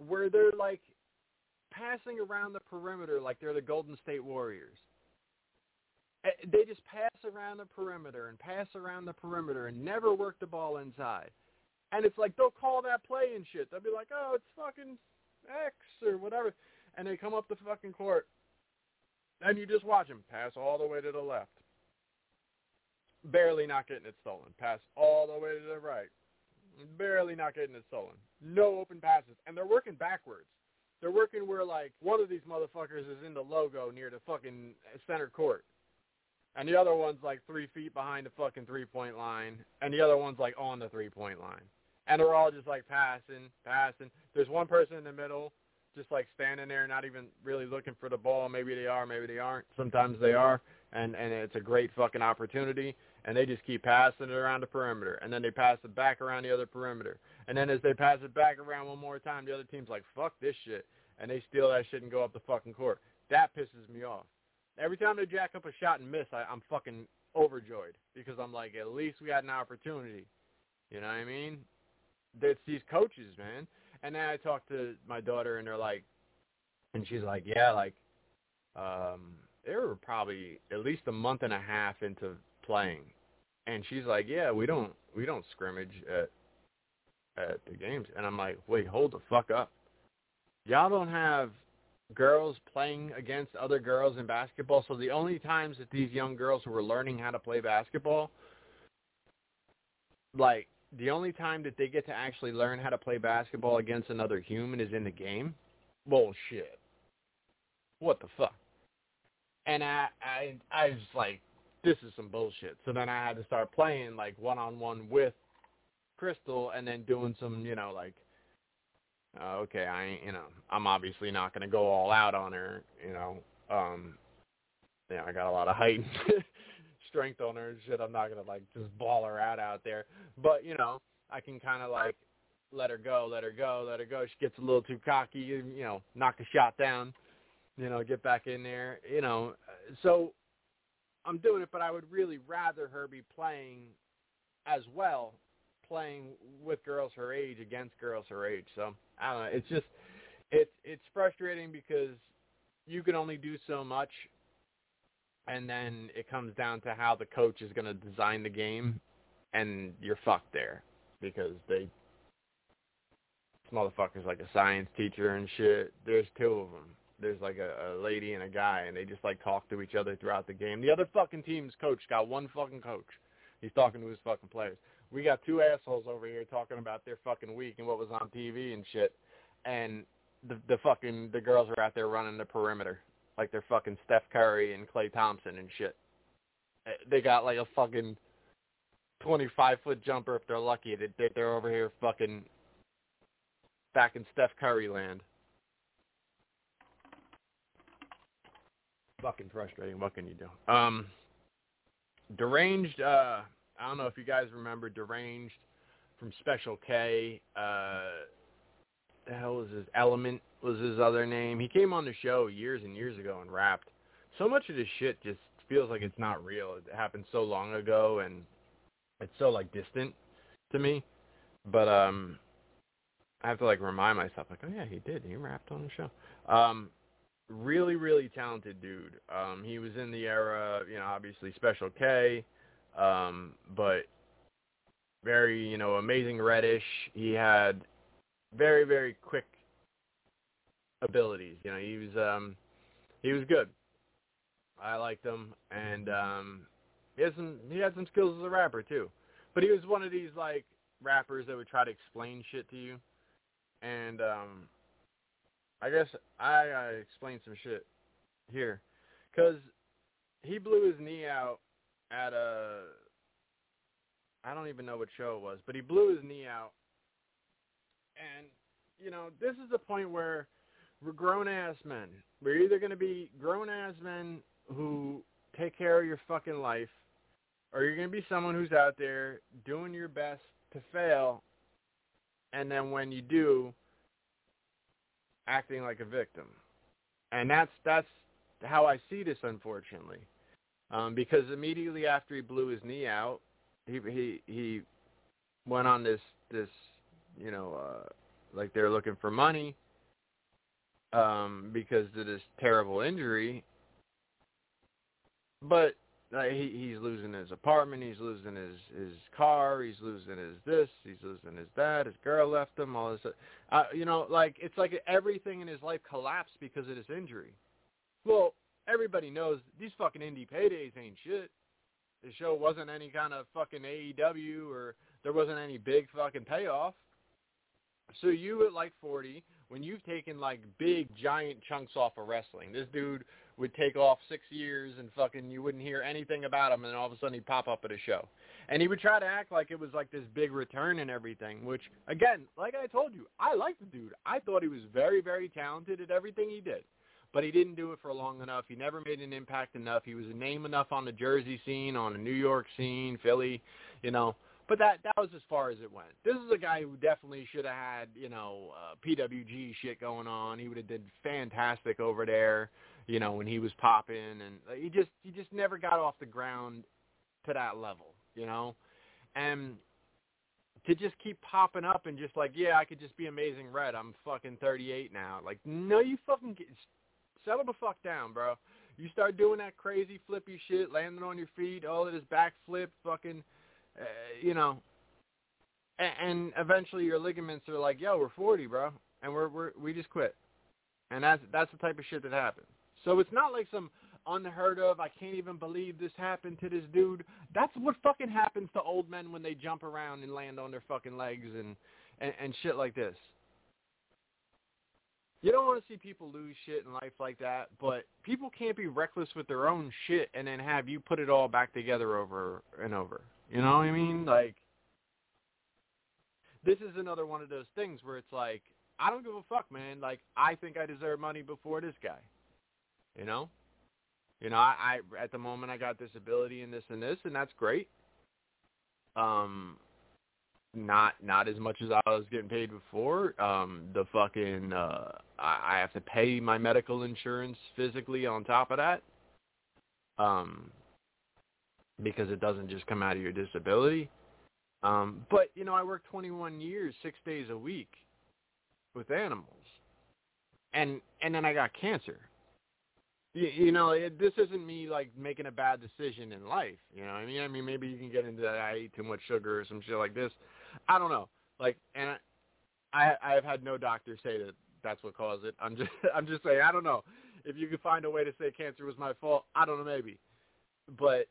where they're like passing around the perimeter like they're the Golden State Warriors. Eh, They just pass around the perimeter and pass around the perimeter and never work the ball inside. And it's like they'll call that play and shit. They'll be like, "Oh, it's fucking X or whatever," and they come up the fucking court, and you just watch them pass all the way to the left, barely not getting it stolen. Pass all the way to the right, barely not getting it stolen. No open passes, and they're working backwards. They're working where like one of these motherfuckers is in the logo near the fucking center court. And the other one's like three feet behind the fucking three point line, and the other one's like on the three point line. And they're all just like passing, passing. There's one person in the middle, just like standing there, not even really looking for the ball. Maybe they are, maybe they aren't. Sometimes they are, and and it's a great fucking opportunity. And they just keep passing it around the perimeter, and then they pass it back around the other perimeter. And then as they pass it back around one more time, the other team's like, "Fuck this shit," and they steal that shit and go up the fucking court. That pisses me off. Every time they jack up a shot and miss, I, I'm fucking overjoyed because I'm like, at least we had an opportunity. You know what I mean? It's these coaches, man. And then I talk to my daughter, and they're like, and she's like, yeah, like, um, they were probably at least a month and a half into playing, and she's like, yeah, we don't we don't scrimmage at at the games, and I'm like, wait, hold the fuck up. Y'all don't have girls playing against other girls in basketball. So the only times that these young girls who were learning how to play basketball, like the only time that they get to actually learn how to play basketball against another human is in the game. Bullshit. What the fuck? And I I I was like, this is some bullshit. So then I had to start playing like one on one with Crystal and then doing some, you know, like uh, okay, I you know, I'm obviously not going to go all out on her, you know. Um, yeah, I got a lot of height (laughs) strength on her and shit. I'm not to like just ball her out out there, but you know, I can kind of like let her go, let her go, let her go. She gets a little too cocky, you, you know, knock the shot down, you know, get back in there, you know. So I'm doing it, but I would really rather her be playing as well playing with girls her age against girls her age. So I don't know. It's just it's it's frustrating because you can only do so much, and then it comes down to how the coach is going to design the game, and you're fucked there because they motherfucker's like a science teacher and shit. There's two of them. There's like a, a lady and a guy, and they just like talk to each other throughout the game. The other fucking team's coach got one fucking coach. He's talking to his fucking players we got two assholes over here talking about their fucking week and what was on TV and shit, and the the fucking the girls are out there running the perimeter like they're fucking Steph Curry and Klay Thompson and shit. Eh, They got like a fucking twenty five foot jumper if they're lucky. They they're over here fucking back in Steph Curry land. Fucking frustrating. What can you do? Um, deranged. uh I don't know if you guys remember Deranged from Special K. Uh, the hell was his Element was his other name. He came on the show years and years ago and rapped. So much of this shit just feels like it's not real. It happened so long ago and it's so like distant to me. But um I have to like remind myself like, oh yeah, he did. He rapped on the show. Um really really talented dude. Um he was in the era, you know, obviously Special K um, but very, you know, amazing reddish. He had very, very quick abilities. You know, he was um, he was good. I liked him, and um, he had some he had some skills as a rapper too. But he was one of these like rappers that would try to explain shit to you, and um, I guess I, I explained some shit here, because he blew his knee out at a I don't even know what show it was, but he blew his knee out. And you know, this is the point where we're grown ass men. We're either going to be grown ass men who take care of your fucking life, or you're going to be someone who's out there doing your best to fail, and then when you do, acting like a victim. And that's that's how I see this, unfortunately, um, because immediately after he blew his knee out, he he he went on this this you know uh, like they're looking for money um, because of this terrible injury. But uh, he he's losing his apartment, he's losing his his car, he's losing his this, he's losing his that. His girl left him. All this, uh, you know, like it's like everything in his life collapsed because of this injury. Well, everybody knows these fucking indie paydays ain't shit. The show wasn't any kind of fucking AEW or there wasn't any big fucking payoff. So you at like 40, when you've taken like big giant chunks off of wrestling, this dude would take off six years and fucking you wouldn't hear anything about him, and all of a sudden he'd pop up at a show, and he would try to act like it was like this big return and everything. Which again, like I told you, I liked the dude. I thought he was very very talented at everything he did. But he didn't do it for long enough. He never made an impact enough. He was a name enough on the Jersey scene, on the New York scene, Philly, you know. But that that was as far as it went. This is a guy who definitely should have had, you know, uh, PWG shit going on. He would have did fantastic over there, you know, when he was popping, and he just he just never got off the ground to that level, you know, and to just keep popping up and just like, yeah, I could just be Amazing Red. I'm fucking 38 now. Like, no, you fucking get, settle the fuck down, bro. You start doing that crazy flippy shit, landing on your feet, all of this backflip, fucking uh, you know, and, and eventually your ligaments are like, yo, we're 40, bro, and we're we're we just quit, and that's that's the type of shit that happens. So it's not like some unheard of. I can't even believe this happened to this dude. That's what fucking happens to old men when they jump around and land on their fucking legs and and, and shit like this. You don't want to see people lose shit in life like that, but people can't be reckless with their own shit and then have you put it all back together over and over. You know what I mean? Like, this is another one of those things where it's like, I don't give a fuck, man. Like, I think I deserve money before this guy. You know? You know, I, I at the moment I got this ability and this and this, and that's great. Um, not not as much as I was getting paid before. Um, the fucking uh, I, I have to pay my medical insurance physically on top of that. Um, because it doesn't just come out of your disability. Um, but you know, I worked 21 years, six days a week, with animals, and and then I got cancer. You, you know, it, this isn't me like making a bad decision in life. You know, I mean, I mean, maybe you can get into that. I eat too much sugar or some shit like this. I don't know. Like, and I, I have had no doctor say that that's what caused it. I'm (laughs) just, I'm just saying. I don't know if you could find a way to say cancer was my fault. I don't know, maybe, but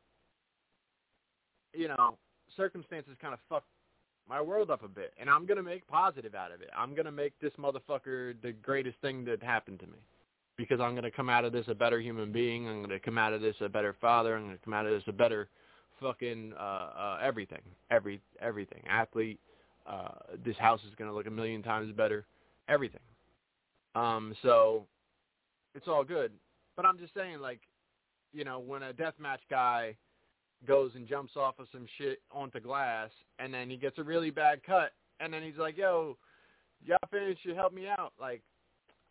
you know, circumstances kind of fucked my world up a bit, and I'm gonna make positive out of it. I'm gonna make this motherfucker the greatest thing that happened to me, because I'm gonna come out of this a better human being. I'm gonna come out of this a better father. I'm gonna come out of this a better fucking uh, uh, everything, every everything. Athlete. Uh, this house is gonna look a million times better. Everything. Um, so it's all good. But I'm just saying, like, you know, when a deathmatch guy goes and jumps off of some shit onto glass, and then he gets a really bad cut, and then he's like, "Yo, y'all finished? You help me out." Like,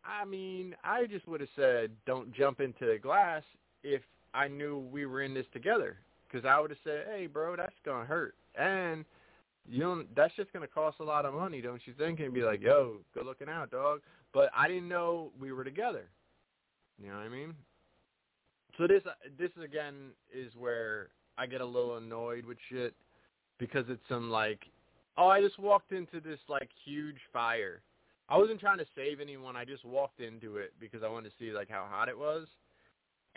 I mean, I just would have said, "Don't jump into the glass," if I knew we were in this together, because I would have said, "Hey, bro, that's gonna hurt," and you don't. That's just gonna cost a lot of money, don't you think? And be like, "Yo, good looking out, dog." But I didn't know we were together. You know what I mean? So this, uh, this again is where I get a little annoyed with shit because it's some like, oh, I just walked into this like huge fire. I wasn't trying to save anyone. I just walked into it because I wanted to see like how hot it was.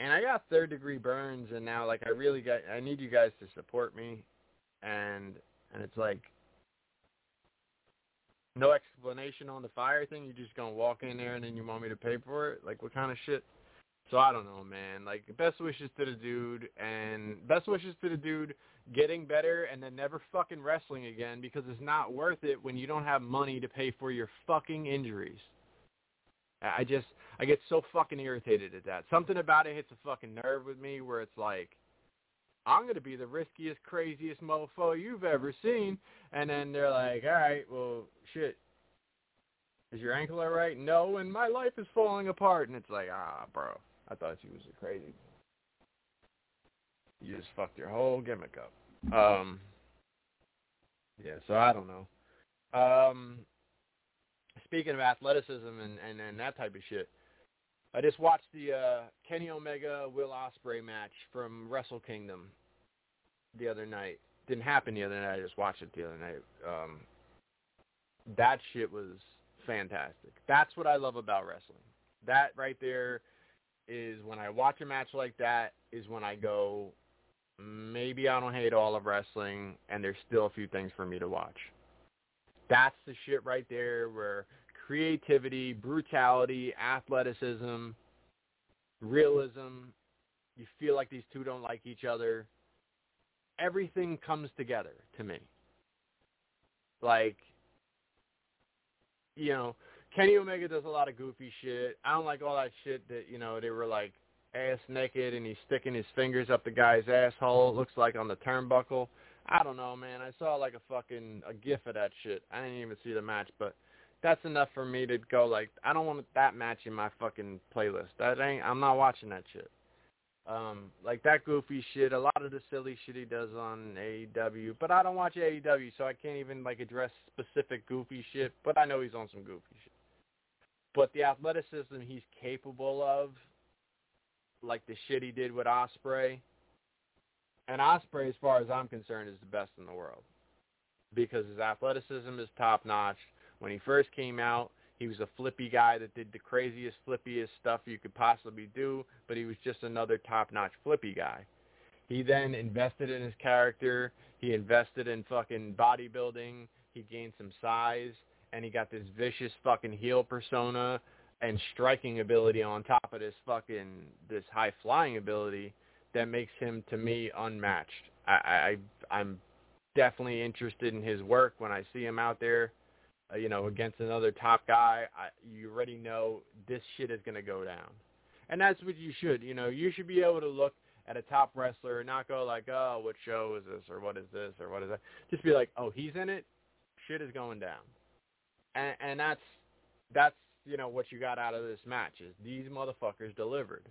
And I got third degree burns and now like I really got I need you guys to support me and and it's like no explanation on the fire thing. You're just gonna walk in there and then you want me to pay for it? Like what kind of shit? So I don't know, man. Like best wishes to the dude, and best wishes to the dude getting better and then never fucking wrestling again because it's not worth it when you don't have money to pay for your fucking injuries. I just I get so fucking irritated at that. Something about it hits a fucking nerve with me where it's like I'm gonna be the riskiest, craziest mofo you've ever seen, and then they're like, all right, well, shit, is your ankle all right? No, and my life is falling apart, and it's like, ah, bro, I thought you was crazy. You just fucked your whole gimmick up. Um, yeah, so I don't know. Um, speaking of athleticism and, and, and that type of shit, I just watched the uh, Kenny Omega Will Ospreay match from Wrestle Kingdom the other night. Didn't happen the other night. I just watched it the other night. Um, that shit was fantastic. That's what I love about wrestling. That right there is when I watch a match like that is when I go, maybe I don't hate all of wrestling, and there's still a few things for me to watch. That's the shit right there where creativity, brutality, athleticism, realism, you feel like these two don't like each other. Everything comes together to me. Like, you know, Kenny Omega does a lot of goofy shit. I don't like all that shit that, you know, they were like ass naked and he's sticking his fingers up the guy's asshole. It looks like on the turnbuckle. I don't know, man. I saw like a fucking a gif of that shit. I didn't even see the match, but that's enough for me to go like I don't want that match in my fucking playlist. That ain't I'm not watching that shit. Um, like that goofy shit, a lot of the silly shit he does on AEW, but I don't watch AEW, so I can't even like address specific goofy shit. But I know he's on some goofy shit. But the athleticism he's capable of, like the shit he did with Ospreay, and Ospreay, as far as I'm concerned, is the best in the world because his athleticism is top notch. When he first came out, he was a flippy guy that did the craziest, flippiest stuff you could possibly do, but he was just another top-notch flippy guy. He then invested in his character. He invested in fucking bodybuilding. He gained some size, and he got this vicious fucking heel persona and striking ability on top of this fucking this high flying ability that makes him to me unmatched. I, I I'm definitely interested in his work when I see him out there you know, against another top guy, I, you already know this shit is going to go down. And that's what you should. You know, you should be able to look at a top wrestler and not go like, oh, what show is this or what is this or what is that. Just be like, oh, he's in it. Shit is going down. And, and that's that's you know what you got out of this match is these motherfuckers delivered.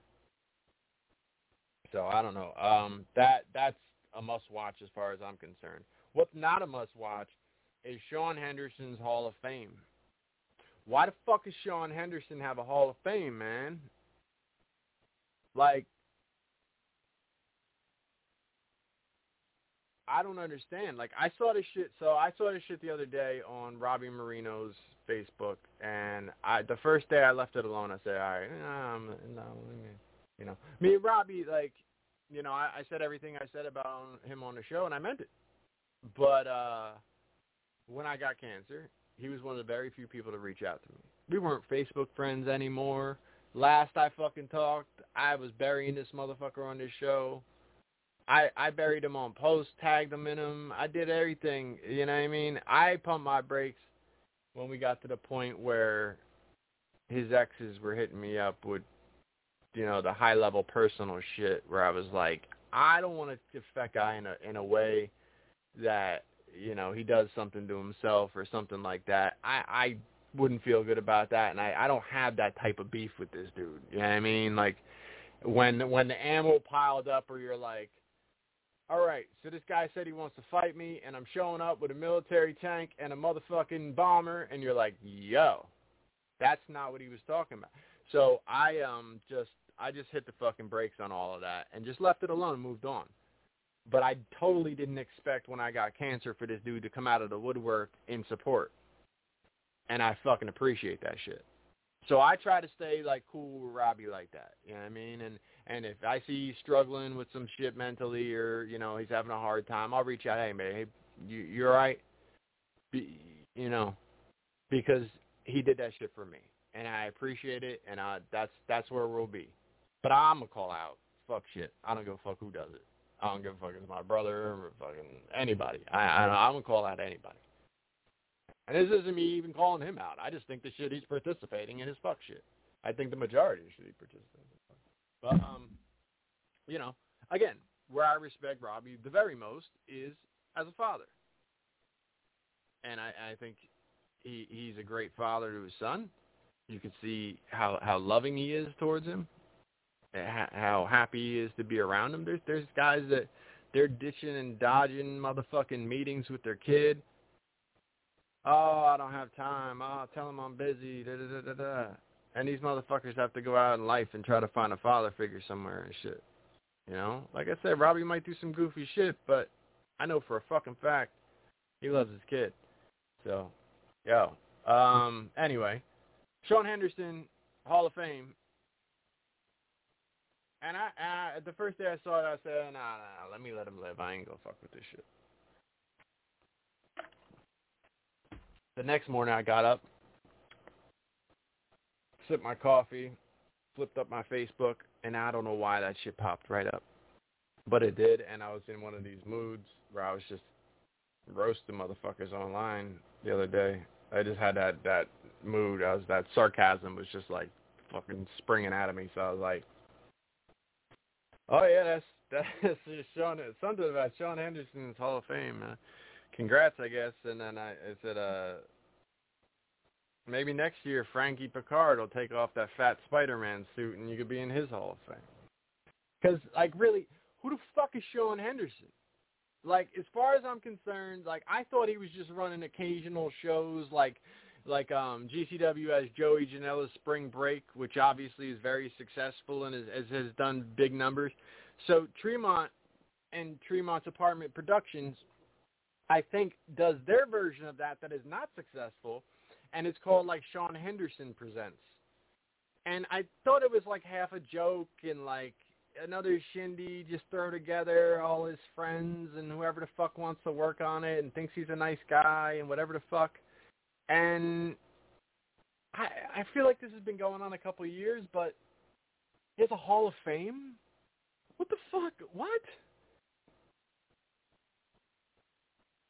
So I don't know. Um, that that's a must watch as far as I'm concerned. What's not a must watch is Sean Henderson's Hall of Fame. Why the fuck does Sean Henderson have a Hall of Fame, man? Like, I don't understand. Like, I saw this shit. So I saw this shit the other day on Robbie Mireno's Facebook, and I the first day I left it alone. I said, all right, um, no, you know, me and Robbie, like, you know, I, I said everything I said about him on the show, and I meant it. But uh when I got cancer, he was one of the very few people to reach out to me. We weren't Facebook friends anymore. Last I fucking talked, I was burying this motherfucker on this show. I I buried him on post, tagged him in him. I did everything. You know what I mean? I pumped my brakes when we got to the point where his exes were hitting me up with, you know, the high level personal shit. Where I was like, I don't want to affect guy in a in a way that you know he does something to himself or something like that, I I wouldn't feel good about that, and I I don't have that type of beef with this dude. You know what I mean? Like when when the ammo piled up, or you're like, all right, so this guy said he wants to fight me, and I'm showing up with a military tank and a motherfucking bomber, and you're like, yo, that's not what he was talking about. So I um just I just hit the fucking brakes on all of that and just left it alone and moved on. But I totally didn't expect when I got cancer for this dude to come out of the woodwork in support. And I fucking appreciate that shit. So I try to stay like cool with Robbie like that. You know what I mean? And and if I see he's struggling with some shit mentally or, you know, he's having a hard time, I'll reach out, hey man, hey, you you all right? Be, you know, because he did that shit for me. And I appreciate it and I that's that's where we'll be. But I'm gonna call out. Fuck shit. I don't give a fuck who does it. I don't give a fuck it's my brother or fucking anybody. I, I I'm gonna call out anybody. And this isn't me even calling him out. I just think the shit he's participating in is fuck shit. I think the majority should be participating. But um, you know, again, where I respect Robbie the very most is as a father, and I, I think he he's a great father to his son. You can see how how loving he is towards him, how happy he is to be around him. There's there's guys that they're ditching and dodging motherfucking meetings with their kid. Oh, I don't have time. Oh, tell him I'm busy. Da da da da da. And these motherfuckers have to go out in life and try to find a father figure somewhere and shit. You know, like I said, Robbie might do some goofy shit, but I know for a fucking fact he loves his kid. So, yo. Um. Anyway, Sean Henderson, Hall of Fame. And I, I, the first day I saw it, I said, nah, nah, let me let him live. I ain't gonna fuck with this shit. The next morning, I got up, sipped my coffee, flipped up my Facebook, and I don't know why that shit popped right up. But it did, and I was in one of these moods where I was just roasting motherfuckers online the other day. I just had that that mood. I was that sarcasm was just like fucking springing out of me. So I was like, "Oh yeah, that's (laughs) that's just Sean. Something about Sean Henderson's Hall of Fame. Uh, congrats, I guess." And then I, I said, "Uh, maybe next year Frankie Pickard will take off that fat Spider-Man suit and you could be in his Hall of Fame." Because like really, who the fuck is Sean Henderson? Like as far as I'm concerned, like I thought he was just running occasional shows like like um GCW has Joey Janela's Spring Break, which obviously is very successful and is, has, has done big numbers. So Fremont and Fremont's Apartment Productions, I think, does their version of that that is not successful, and it's called like Sean Henderson Presents. And I thought it was like half a joke and like another shindy, just throw together all his friends and whoever the fuck wants to work on it and thinks he's a nice guy and whatever the fuck. And I I feel like this has been going on a couple of years, but has a Hall of Fame. What the fuck? What?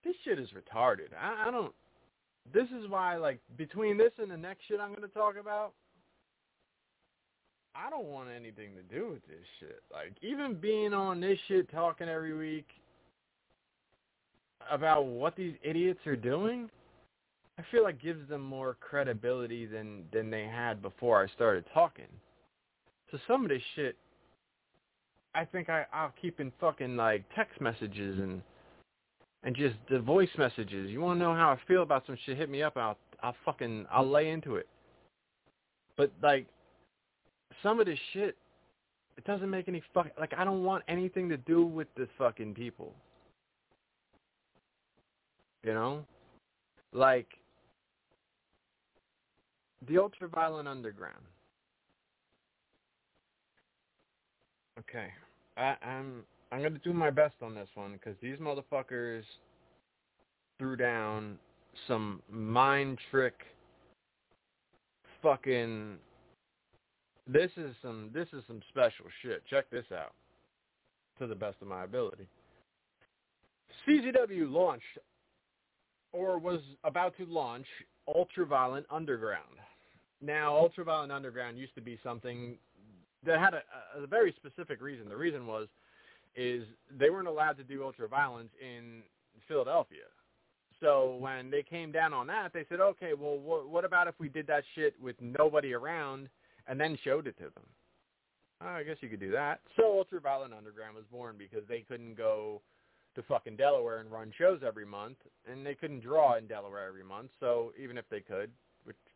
This shit is retarded. I, I don't. This is why, like, between this and the next shit I'm going to talk about, I don't want anything to do with this shit. Like, even being on this shit talking every week about what these idiots are doing, I feel like gives them more credibility than than they had before I started talking. So some of this shit, I think I I'll keep in fucking like text messages and and just the voice messages. You want to know how I feel about some shit? Hit me up. I'll I'll fucking I'll lay into it. But like some of this shit, it doesn't make any fuck. Like I don't want anything to do with the fucking people. You know, like the Ultraviolent Underground. Okay, I, I'm I'm gonna do my best on this one because these motherfuckers threw down some mind trick fucking this is some this is some special shit. Check this out. To the best of my ability. CZW launched or was about to launch Ultraviolent Underground. Now, Ultraviolent Underground used to be something that had a, a very specific reason. The reason was is they weren't allowed to do ultraviolence in Philadelphia. So when they came down on that, they said, okay, well, wh- what about if we did that shit with nobody around and then showed it to them? Oh, I guess you could do that. So Ultraviolent Underground was born because they couldn't go to fucking Delaware and run shows every month, and they couldn't draw in Delaware every month. So even if they could,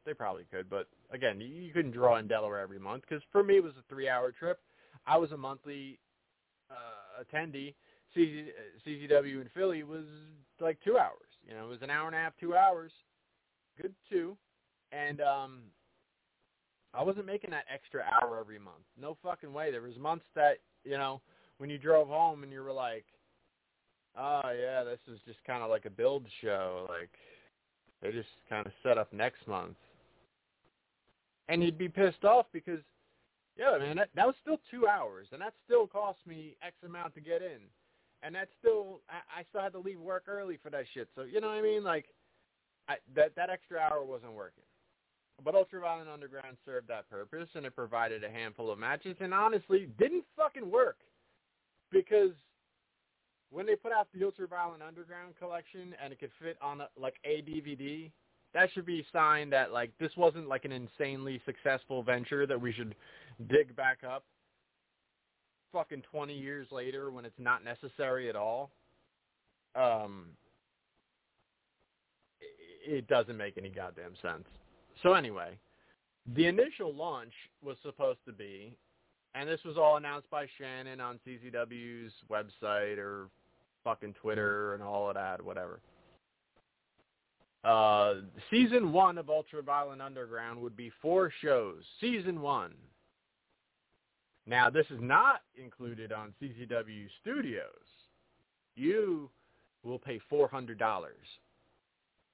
they probably could, but again, you couldn't draw in Delaware every month because for me it was a three-hour trip. I was a monthly uh, attendee. CZ, CZW in Philly was like two hours. You know, it was an hour and a half, two hours. Good two. And um I wasn't making that extra hour every month. No fucking way. There was months that, you know, when you drove home and you were like, oh, yeah, this is just kind of like a build show. Like, they just kind of set up next month. And you'd be pissed off because Yeah, man, that, that was still two hours, and that still cost me X amount to get in, and that still I, I still had to leave work early for that shit. So you know what I mean? Like, I, that that extra hour wasn't working. But Ultraviolent Underground served that purpose, and it provided a handful of matches, and honestly, didn't fucking work because when they put out the Ultraviolent Underground collection and it could fit on a, like a DVD, that should be a sign that like this wasn't like an insanely successful venture that we should dig back up fucking 20 years later when it's not necessary at all. Um, it doesn't make any goddamn sense. So anyway, the initial launch was supposed to be, and this was all announced by Shannon on CZW's website or fucking Twitter and all of that, whatever. Uh, season one of Ultraviolent Underground would be four shows. Season one. Now, this is not included on CZW Studios. You will pay $400,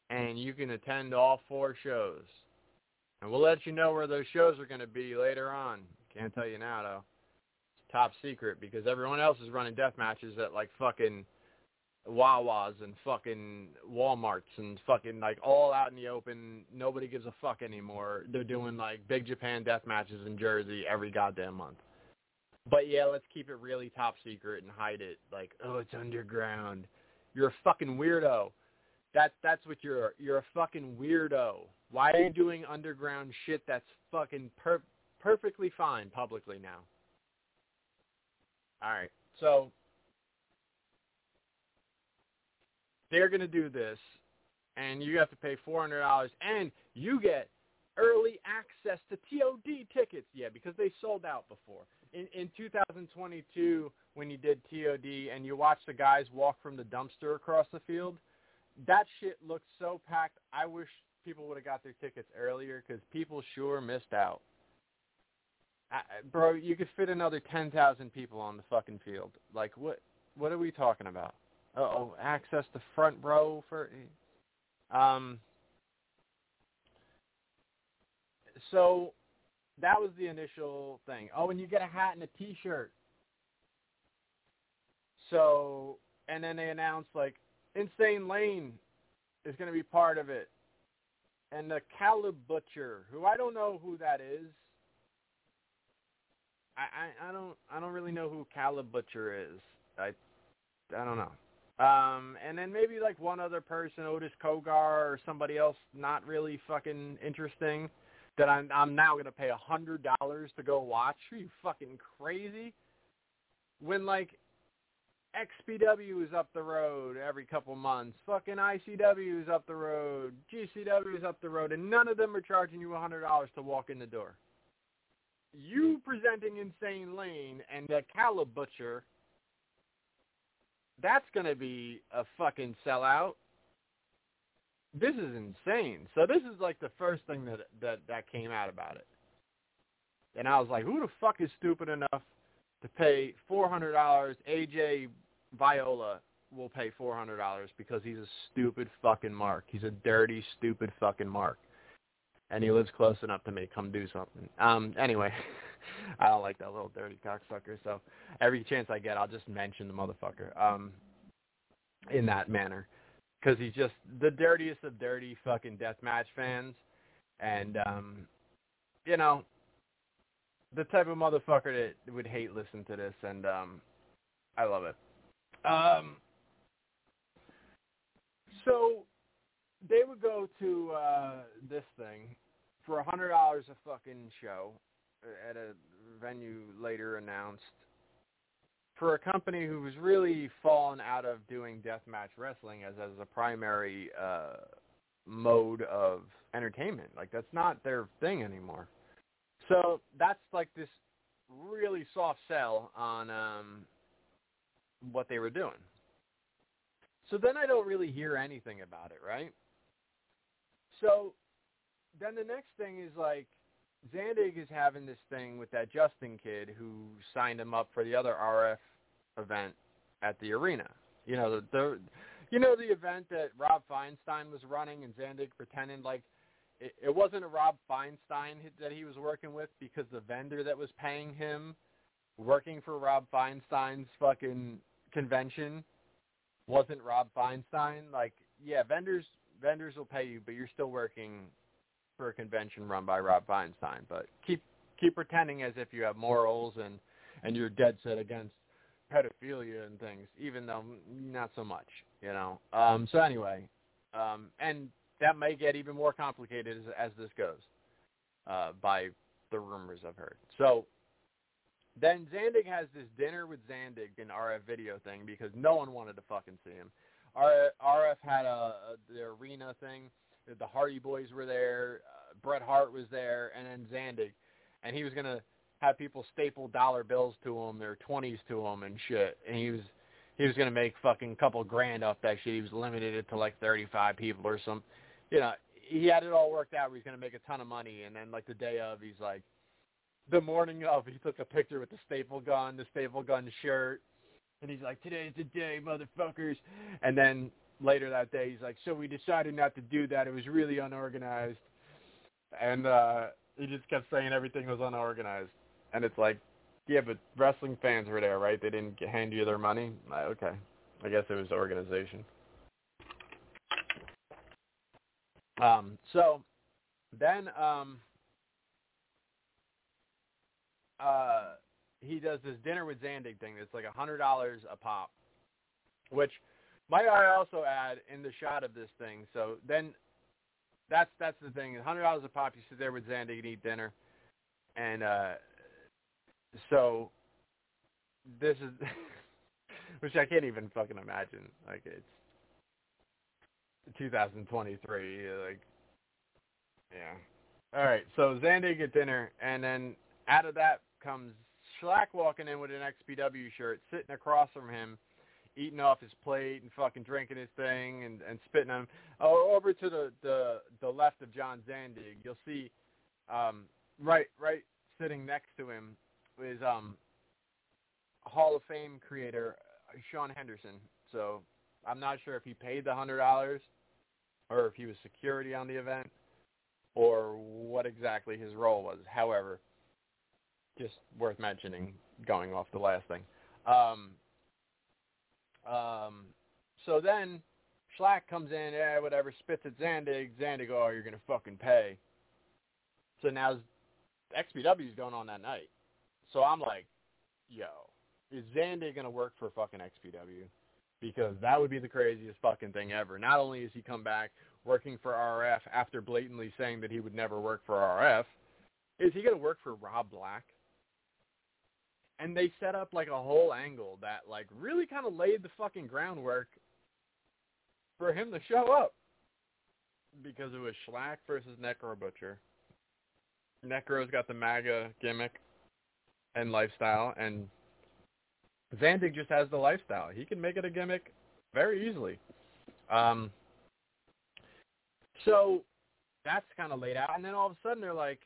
and you can attend all four shows. And we'll let you know where those shows are going to be later on. Can't tell you now, though. It's top secret because everyone else is running death matches at, like, fucking Wawas and fucking Walmarts and fucking like all out in the open. Nobody gives a fuck anymore. They're doing like big Japan death matches in Jersey every goddamn month. But yeah, let's keep it really top secret and hide it. Like, oh, it's underground. You're a fucking weirdo. That's that's what you're. You're a fucking weirdo. Why are you doing underground shit that's fucking per- perfectly fine publicly now? All right. So they're going to do this, and you have to pay $400, and you get early access to TOD tickets. Yeah, because they sold out before. In, in 2022, when you did TOD and you watched the guys walk from the dumpster across the field, that shit looked so packed. I wish people would have got their tickets earlier because people sure missed out. I, bro, you could fit another 10,000 people on the fucking field. Like, what? What are we talking about? Oh, access the front row for. Um, so that was the initial thing. Oh, and you get a hat and a T-shirt. So, and then they announced like Insane Lane is going to be part of it, and the Caleb Butcher, who I don't know who that is. I, I I don't I don't really know who Caleb Butcher is. I I don't know. Um, and then maybe like one other person, Otis Cogar or somebody else, not really fucking interesting. That I'm I'm now gonna pay a hundred dollars to go watch. Are you fucking crazy? When like XPW is up the road every couple months, fucking ICW is up the road, GCW is up the road, and none of them are charging you a hundred dollars to walk in the door. You presenting Insane Lane and the Caleb Butcher that's going to be a fucking sellout. This is insane. So this is like the first thing that that that came out about it. And I was like, who the fuck is stupid enough to pay four hundred dollars? AJ Viola will pay four hundred dollars because he's a stupid fucking mark. He's a dirty, stupid fucking mark. And he lives close enough to me. Come do something. Um. Anyway. (laughs) (laughs) I don't like that little dirty cocksucker. So every chance I get, I'll just mention the motherfucker um, in that manner because he's just the dirtiest of dirty fucking deathmatch fans, and um, you know the type of motherfucker that would hate listen to this, and um, I love it. Um, so they would go to uh, this thing for a hundred dollars a fucking show, at a venue later announced for a company who was really fallen out of doing deathmatch wrestling as as a primary uh mode of entertainment. Like that's not their thing anymore. So that's like this really soft sell on um what they were doing. So then I don't really hear anything about it, right? So then the next thing is like Zandig is having this thing with that Justin kid who signed him up for the other RF event at the arena. You know the, the you know the event that Rob Feinstein was running and Zandig pretended like it, it wasn't a Rob Feinstein that he was working with because the vendor that was paying him working for Rob Feinstein's fucking convention wasn't Rob Feinstein. Like, yeah, vendors vendors will pay you, but you're still working for a convention run by Rob Feinstein. But keep keep pretending as if you have morals and and you're dead set against pedophilia and things, even though not so much, you know. Um, so anyway, um, and that may get even more complicated as, as this goes uh, by the rumors I've heard. So then Zandig has this dinner with Zandig in RF video thing because no one wanted to fucking see him. RF had a, a the arena thing. The Hardy Boys were there. Uh, Bret Hart was there, and then Zandig, and he was gonna have people staple dollar bills to him, their twenties to him, and shit. And he was he was gonna make fucking couple grand off that shit. He was limited it to like thirty five people or some, you know. He had it all worked out. Where he's gonna make a ton of money, and then like the day of, he's like, the morning of, he took a picture with the staple gun, the staple gun shirt, and he's like, "Today's the day, motherfuckers." And then later that day, he's like, "So we decided not to do that. It was really unorganized." And uh he just kept saying everything was unorganized. And it's like, yeah, but wrestling fans were there, right? They didn't hand you their money. Like, okay, I guess it was organization. Um, so then um, uh, he does this dinner with Zandig thing that's like a hundred dollars a pop, which might I also add in the shot of this thing. So then that's that's the thing. hundred dollars a pop. You sit there with Zandig and eat dinner, and uh, so this is (laughs) which I can't even fucking imagine. Like it's 2023. Like yeah. All right. So Zandig at dinner, and then out of that comes Shlak walking in with an XPW shirt, sitting across from him, eating off his plate and fucking drinking his thing and, and spitting on him. Oh, over to the, the, the left of John Zandig, you'll see um, right right sitting next to him is um, Hall of Fame creator uh, Sean Henderson. So I'm not sure if he paid the hundred dollars or if he was security on the event or what exactly his role was. However, just worth mentioning going off the last thing. Um, um, so then Shlak comes in, yeah, whatever, spits at Zandig. Zandig, oh, you're going to fucking pay. So now XPW is going on that night. So I'm like, yo, is Zandig going to work for fucking XPW? Because that would be the craziest fucking thing ever. Not only is he come back working for RF after blatantly saying that he would never work for RF, is he going to work for Rob Black? And they set up like a whole angle that like really kind of laid the fucking groundwork for him to show up because it was Shlak versus Necro Butcher. Necro's got the MAGA gimmick and lifestyle, and Zandig just has the lifestyle. He can make it a gimmick very easily. Um, so that's kind of laid out, and then all of a sudden they're like,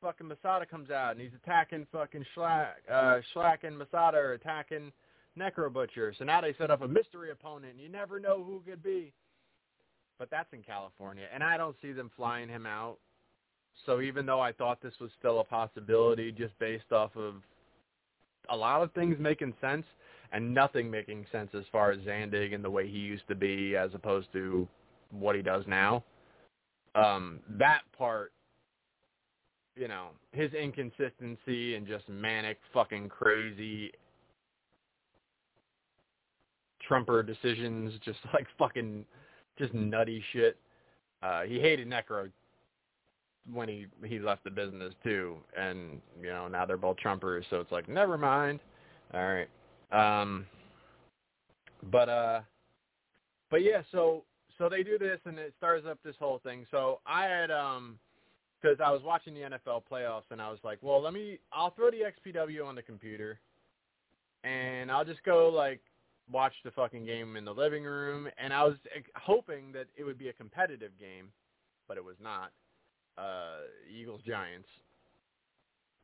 fucking Masada comes out and he's attacking fucking Shlak, uh, Shlak and Masada are attacking Necro Butcher. So now they set up a mystery opponent. And you never know who could be. But that's in California, and I don't see them flying him out. So even though I thought this was still a possibility, just based off of a lot of things making sense and nothing making sense as far as Zandig and the way he used to be as opposed to what he does now. Um, that part you know, his inconsistency and just manic fucking crazy Trumper decisions, just like fucking just nutty shit. Uh he hated Necro when he he left the business too. And you know now they're both trumpers so it's like never mind. All right. Um but uh but yeah so so they do this and it starts up this whole thing. So i had um because I was watching the NFL playoffs and I was like, well, let me, I'll throw the XPW on the computer and I'll just go like watch the fucking game in the living room. And I was hoping that it would be a competitive game, but it was not. Uh, Eagles Giants.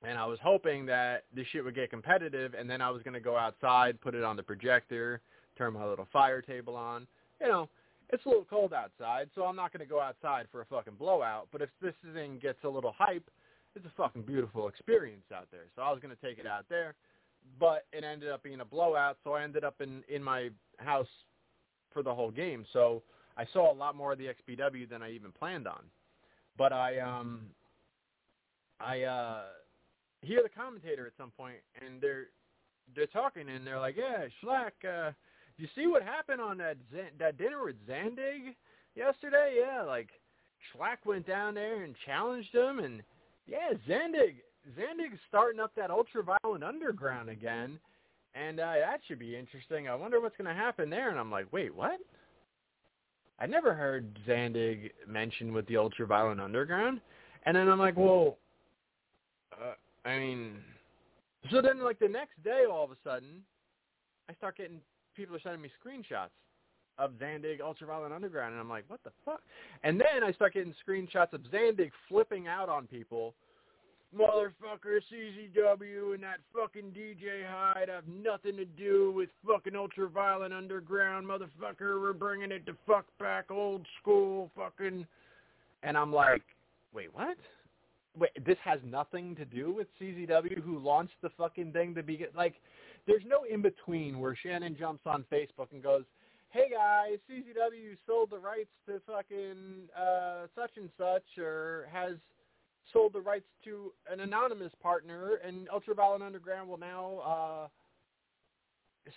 And I was hoping that this shit would get competitive, and then I was going to go outside, put it on the projector, turn my little fire table on, you know, it's a little cold outside, so I'm not going to go outside for a fucking blowout. But if this thing gets a little hype, it's a fucking beautiful experience out there. So I was going to take it out there, but it ended up being a blowout. So I ended up in in my house for the whole game. So I saw a lot more of the XPW than I even planned on. But I um I uh hear the commentator at some point, and they're they're talking, and they're like, "Yeah, Shlak, uh, you see what happened on that Z- that dinner with Zandig yesterday? Yeah, like Shlak went down there and challenged him, and yeah, Zandig Zandig's starting up that ultraviolent underground again, and uh, that should be interesting. I wonder what's going to happen there." And I'm like, "Wait, what?" I never heard Zandig mentioned with the ultraviolent underground, and then I'm like, "Well." Uh, I mean, so then like the next day, all of a sudden, I start getting people are sending me screenshots of Zandig Ultraviolent Underground, and I'm like, what the fuck? And then I start getting screenshots of Zandig flipping out on people. Motherfucker, CZW and that fucking DJ Hyde have nothing to do with fucking Ultraviolent Underground, motherfucker. We're bringing it to fuck back old school fucking. And I'm like, wait, what? Wait, this has nothing to do with CZW who launched the fucking thing to begin. Like, there's no in between where Shannon jumps on Facebook and goes, "Hey guys, CZW sold the rights to fucking uh, such and such, or has sold the rights to an anonymous partner, and Ultraviolent Underground will now uh,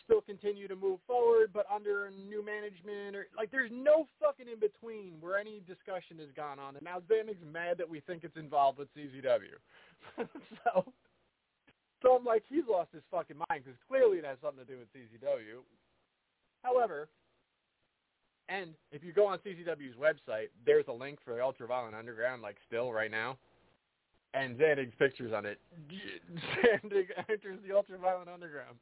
still continue to move forward, but under new management, or like there's no fucking in between where any discussion has gone on. And now Zandig's mad that we think it's involved with CZW. (laughs) so, so I'm like, he's lost his fucking mind because clearly it has something to do with CZW. However, and if you go on CZW's website, there's a link for the Ultraviolent Underground, like still right now. And Zandig's pictures on it. (laughs) Zandig enters the Ultraviolent Underground.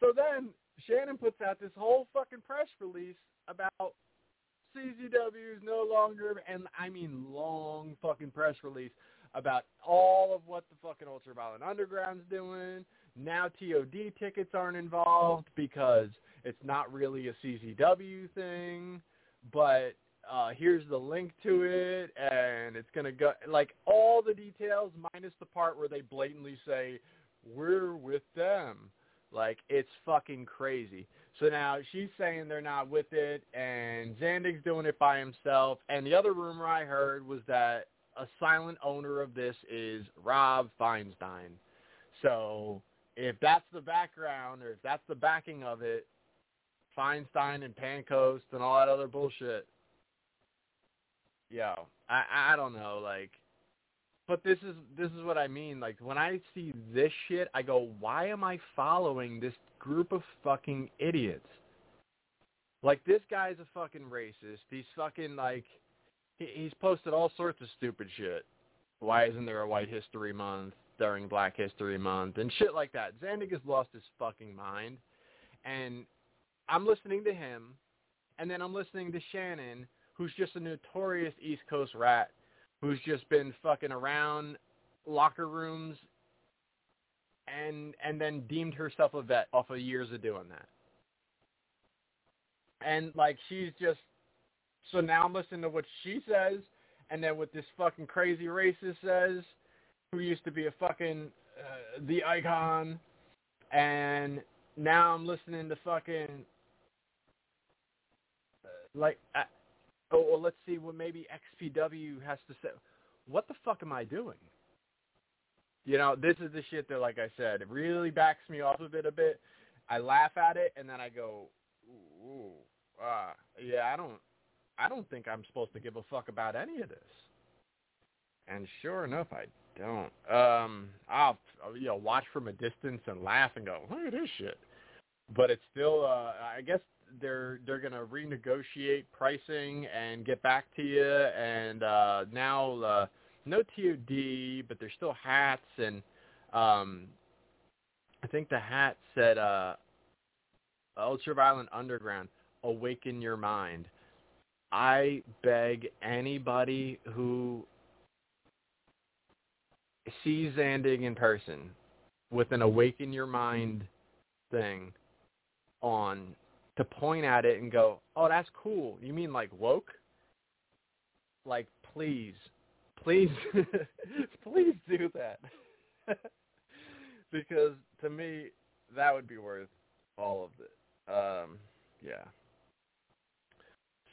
So then Shannon puts out this whole fucking press release about CZW is no longer, and I mean long fucking press release about all of what the fucking Ultraviolent Underground's doing. Now TOD tickets aren't involved because it's not really a CZW thing, but uh, here's the link to it, and it's gonna go like all the details minus the part where they blatantly say we're with them. Like it's fucking crazy. So now she's saying they're not with it, and Zandig's doing it by himself. And the other rumor I heard was that a silent owner of this is Rob Feinstein. So if that's the background, or if that's the backing of it, Feinstein and Pancoast and all that other bullshit. Yo, I I don't know, like but this is this is what I mean. Like when I see this shit, I go, why am I following this group of fucking idiots? Like this guy's a fucking racist. He's fucking like he's posted all sorts of stupid shit. Why isn't there a White History Month during Black History Month and shit like that? Zandig has lost his fucking mind, and I'm listening to him, and then I'm listening to Shannon, who's just a notorious East Coast rat who's just been fucking around locker rooms and and then deemed herself a vet off of years of doing that. And like she's just so now I'm listening to what she says and then what this fucking crazy racist says who used to be a fucking uh, the icon and now I'm listening to fucking uh, like uh, oh, well, let's see what maybe XPW has to say. What the fuck am I doing? You know, this is the shit that, like I said, it really backs me off of it a bit. I laugh at it, and then I go, ooh, uh, yeah, I don't, I don't think I'm supposed to give a fuck about any of this. And sure enough, I don't. Um, I'll, you know, watch from a distance and laugh and go, look at this shit. But it's still, uh, I guess they're they're gonna renegotiate pricing and get back to you. And uh, now uh, no TOD, but there's still hats, and um, I think the hat said uh, Ultraviolent Underground, awaken your mind. I beg anybody who sees Zandig in person with an awaken your mind thing on to point at it and go, "Oh, that's cool." You mean like woke? Like, please, please, (laughs) please do that, (laughs) because to me, that would be worth all of it. Um, yeah.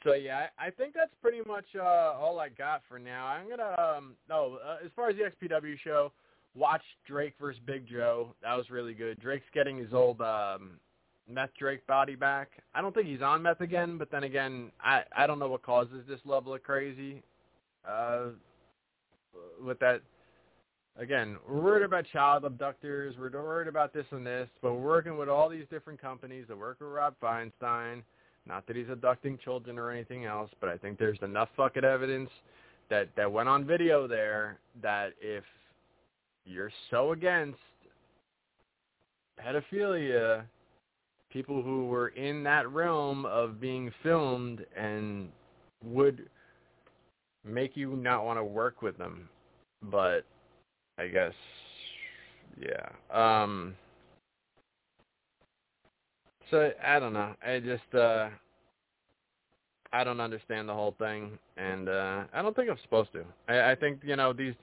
So yeah, I, think that's pretty much uh, all I got for now. I'm gonna um, no, uh, as far as the XPW show, watch Drake versus Big Joe. That was really good. Drake's getting his old um, meth Drake body back. I don't think he's on meth again, but then again, I I don't know what causes this level of crazy. Uh, with that, again, we're worried about child abductors. We're worried about this and this, but we're working with all these different companies that work with Rob Feinstein. Not that he's abducting children or anything else, but I think there's enough fucking evidence that that went on video there that if you're so against pedophilia, people who were in that realm of being filmed and would make you not want to work with them. But I guess yeah. Um so I don't know. I just uh I don't understand the whole thing and uh I don't think I'm supposed to. I, I think, you know, these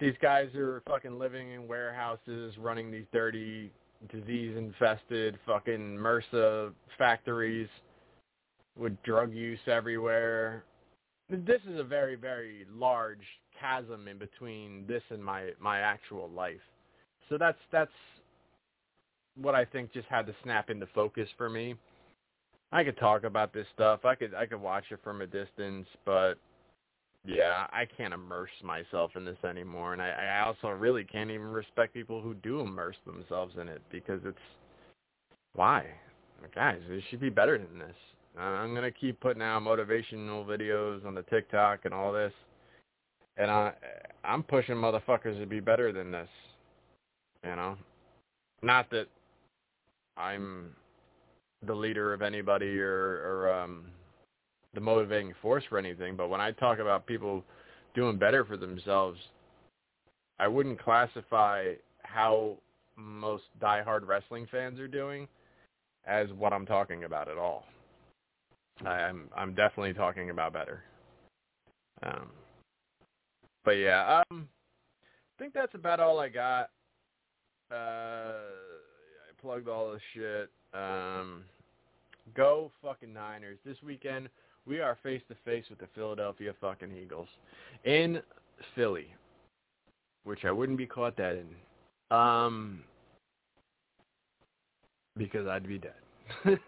these guys are fucking living in warehouses, running these dirty, disease-infested fucking MRSA factories with drug use everywhere. This is a very, very large chasm in between this and my my actual life. So that's that's what I think just had to snap into focus for me. I could talk about this stuff. I could I could watch it from a distance, but yeah, I can't immerse myself in this anymore, and I, I also really can't even respect people who do immerse themselves in it because it's why, guys, it should be better than this. I'm gonna keep putting out motivational videos on the TikTok and all this, and I I'm pushing motherfuckers to be better than this. You know, not that I'm the leader of anybody or or um the motivating force for anything, but when I talk about people doing better for themselves, I wouldn't classify how most diehard wrestling fans are doing as what I'm talking about at all. I'm I'm definitely talking about better. Um, but yeah, um, I think that's about all I got. Uh, plugged all this shit. Um, go fucking Niners this weekend we are face to face with the Philadelphia fucking Eagles in Philly, which I wouldn't be caught dead in, um, because I'd be dead. (laughs)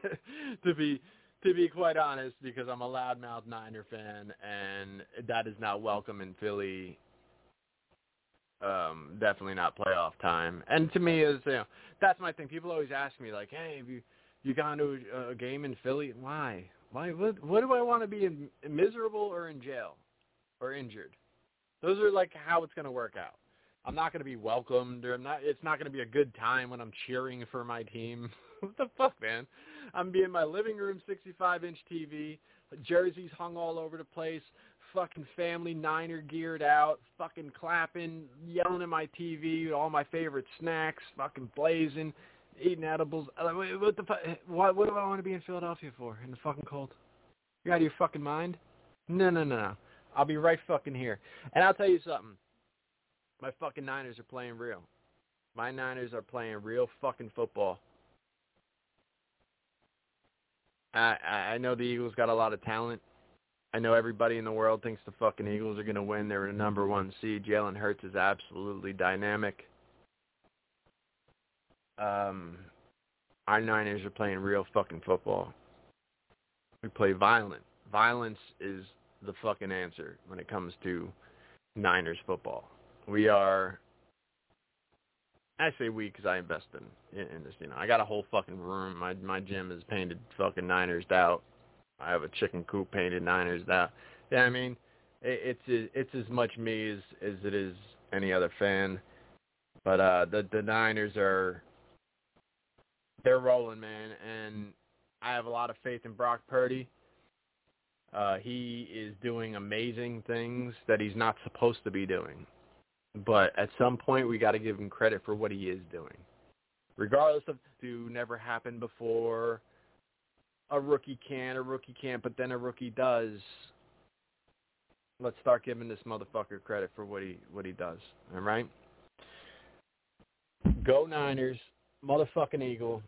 to be to be quite honest, because I'm a loudmouth Niner fan, and that is not welcome in Philly. Um, definitely not playoff time. And to me, is you know that's my thing. People always ask me like, "Hey, have you you gone to a, a game in Philly? Why? Why? What, what do I want to be in, miserable or in jail or injured? Those are like how it's going to work out. I'm not going to be welcomed, or I'm not. It's not going to be a good time when I'm cheering for my team. (laughs) what the fuck, man? I'm be in my living room, 65-inch TV, jerseys hung all over the place, fucking family Niner geared out, fucking clapping, yelling at my TV, all my favorite snacks, fucking blazing eating edibles. Uh, what the fuck? What, what do I want to be in Philadelphia for? In the fucking cold? You out of your fucking mind? No, no, no, no. I'll be right fucking here. And I'll tell you something. My fucking Niners are playing real. My Niners are playing real fucking football. I I know the Eagles got a lot of talent. I know everybody in the world thinks the fucking Eagles are going to win. They're the number one seed. Jalen Hurts is absolutely dynamic um, our Niners are playing real fucking football. We play violent. Violence is the fucking answer when it comes to Niners football. We are. I say we because I invest in, in, in this. You know, I got a whole fucking room. My my gym is painted fucking Niners out. I have a chicken coop painted Niners out. Yeah, I mean, it, it's it's as much me as as it is any other fan. But uh the the Niners are they're rolling, man, and I have a lot of faith in Brock Purdy. Uh, he is doing amazing things that he's not supposed to be doing. But at some point, we got to give him credit for what he is doing, regardless of do never happened before. A rookie can, a rookie can't, but then a rookie does. Let's start giving this motherfucker credit for what he what he does. All right. Go Niners, motherfucking Eagle.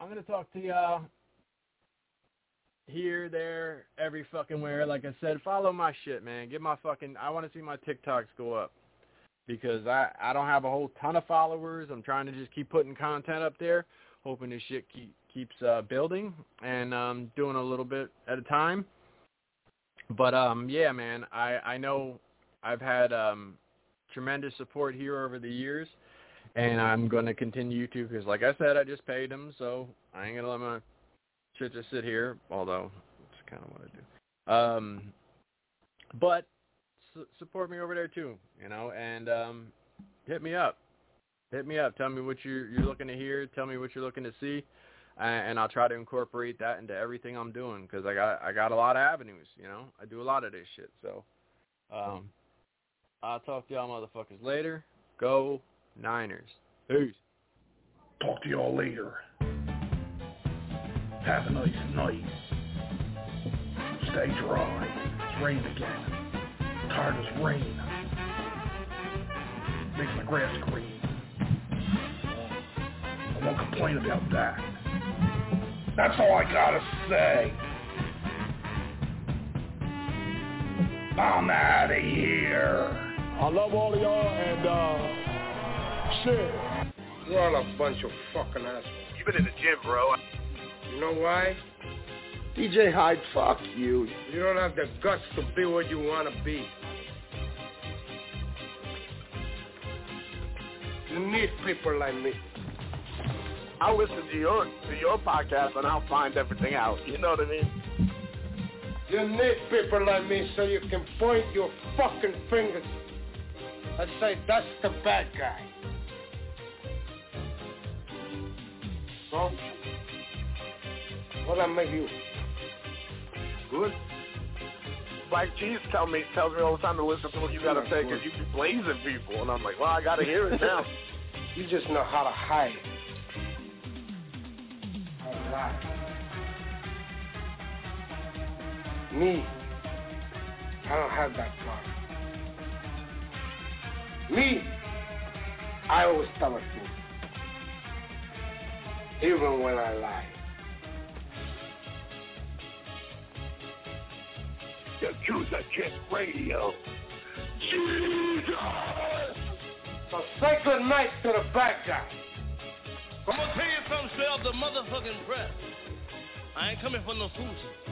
I'm gonna talk to y'all here, there, every fucking where. Like I said, follow my shit, man. Get my fucking. I want to see my TikToks go up because I I don't have a whole ton of followers. I'm trying to just keep putting content up there, hoping this shit keep, keeps uh, building and um, doing a little bit at a time. But um, yeah, man, I I know I've had um, tremendous support here over the years, and I'm going to continue to because, like I said, I just paid them, so I ain't gonna let my shit just sit here. Although that's kind of what I do. Um, but su- support me over there too, you know, and um, hit me up. Hit me up. Tell me what you're you're looking to hear. Tell me what you're looking to see, and I'll try to incorporate that into everything I'm doing because I got I got a lot of avenues. You know, I do a lot of this shit. So, um, I'll talk to y'all motherfuckers later. Go Niners. Peace. Talk to y'all later. Have a nice night. Stay dry. It's raining again. Tired as rain. Makes my grass green. I won't complain about that. That's all I gotta say. I'm out of here. I love all of y'all and uh shit. You're all a bunch of fucking assholes. You've been in the gym, bro. You know why? DJ Hyde, fuck you. You don't have the guts to be what you want to be. You need people like me. I'll listen to your to your podcast and I'll find everything out. You know what I mean? You need people like me so you can point your fucking fingers and say, that's the bad guy. So, what I make you? Good. Black Cheese tell me tells me all the time to listen to what you gotta say because you be blazing people, and I'm like, well, I gotta hear it now. (laughs) you just know how to hide. How. Me, I don't have that problem. Me, I always tell the truth. Even when I lie. The Yakuza Kick Radio. Jesus! So say good night to the bad guy. I'm gonna tell you something straight off the motherfucking press. I ain't coming for no fools.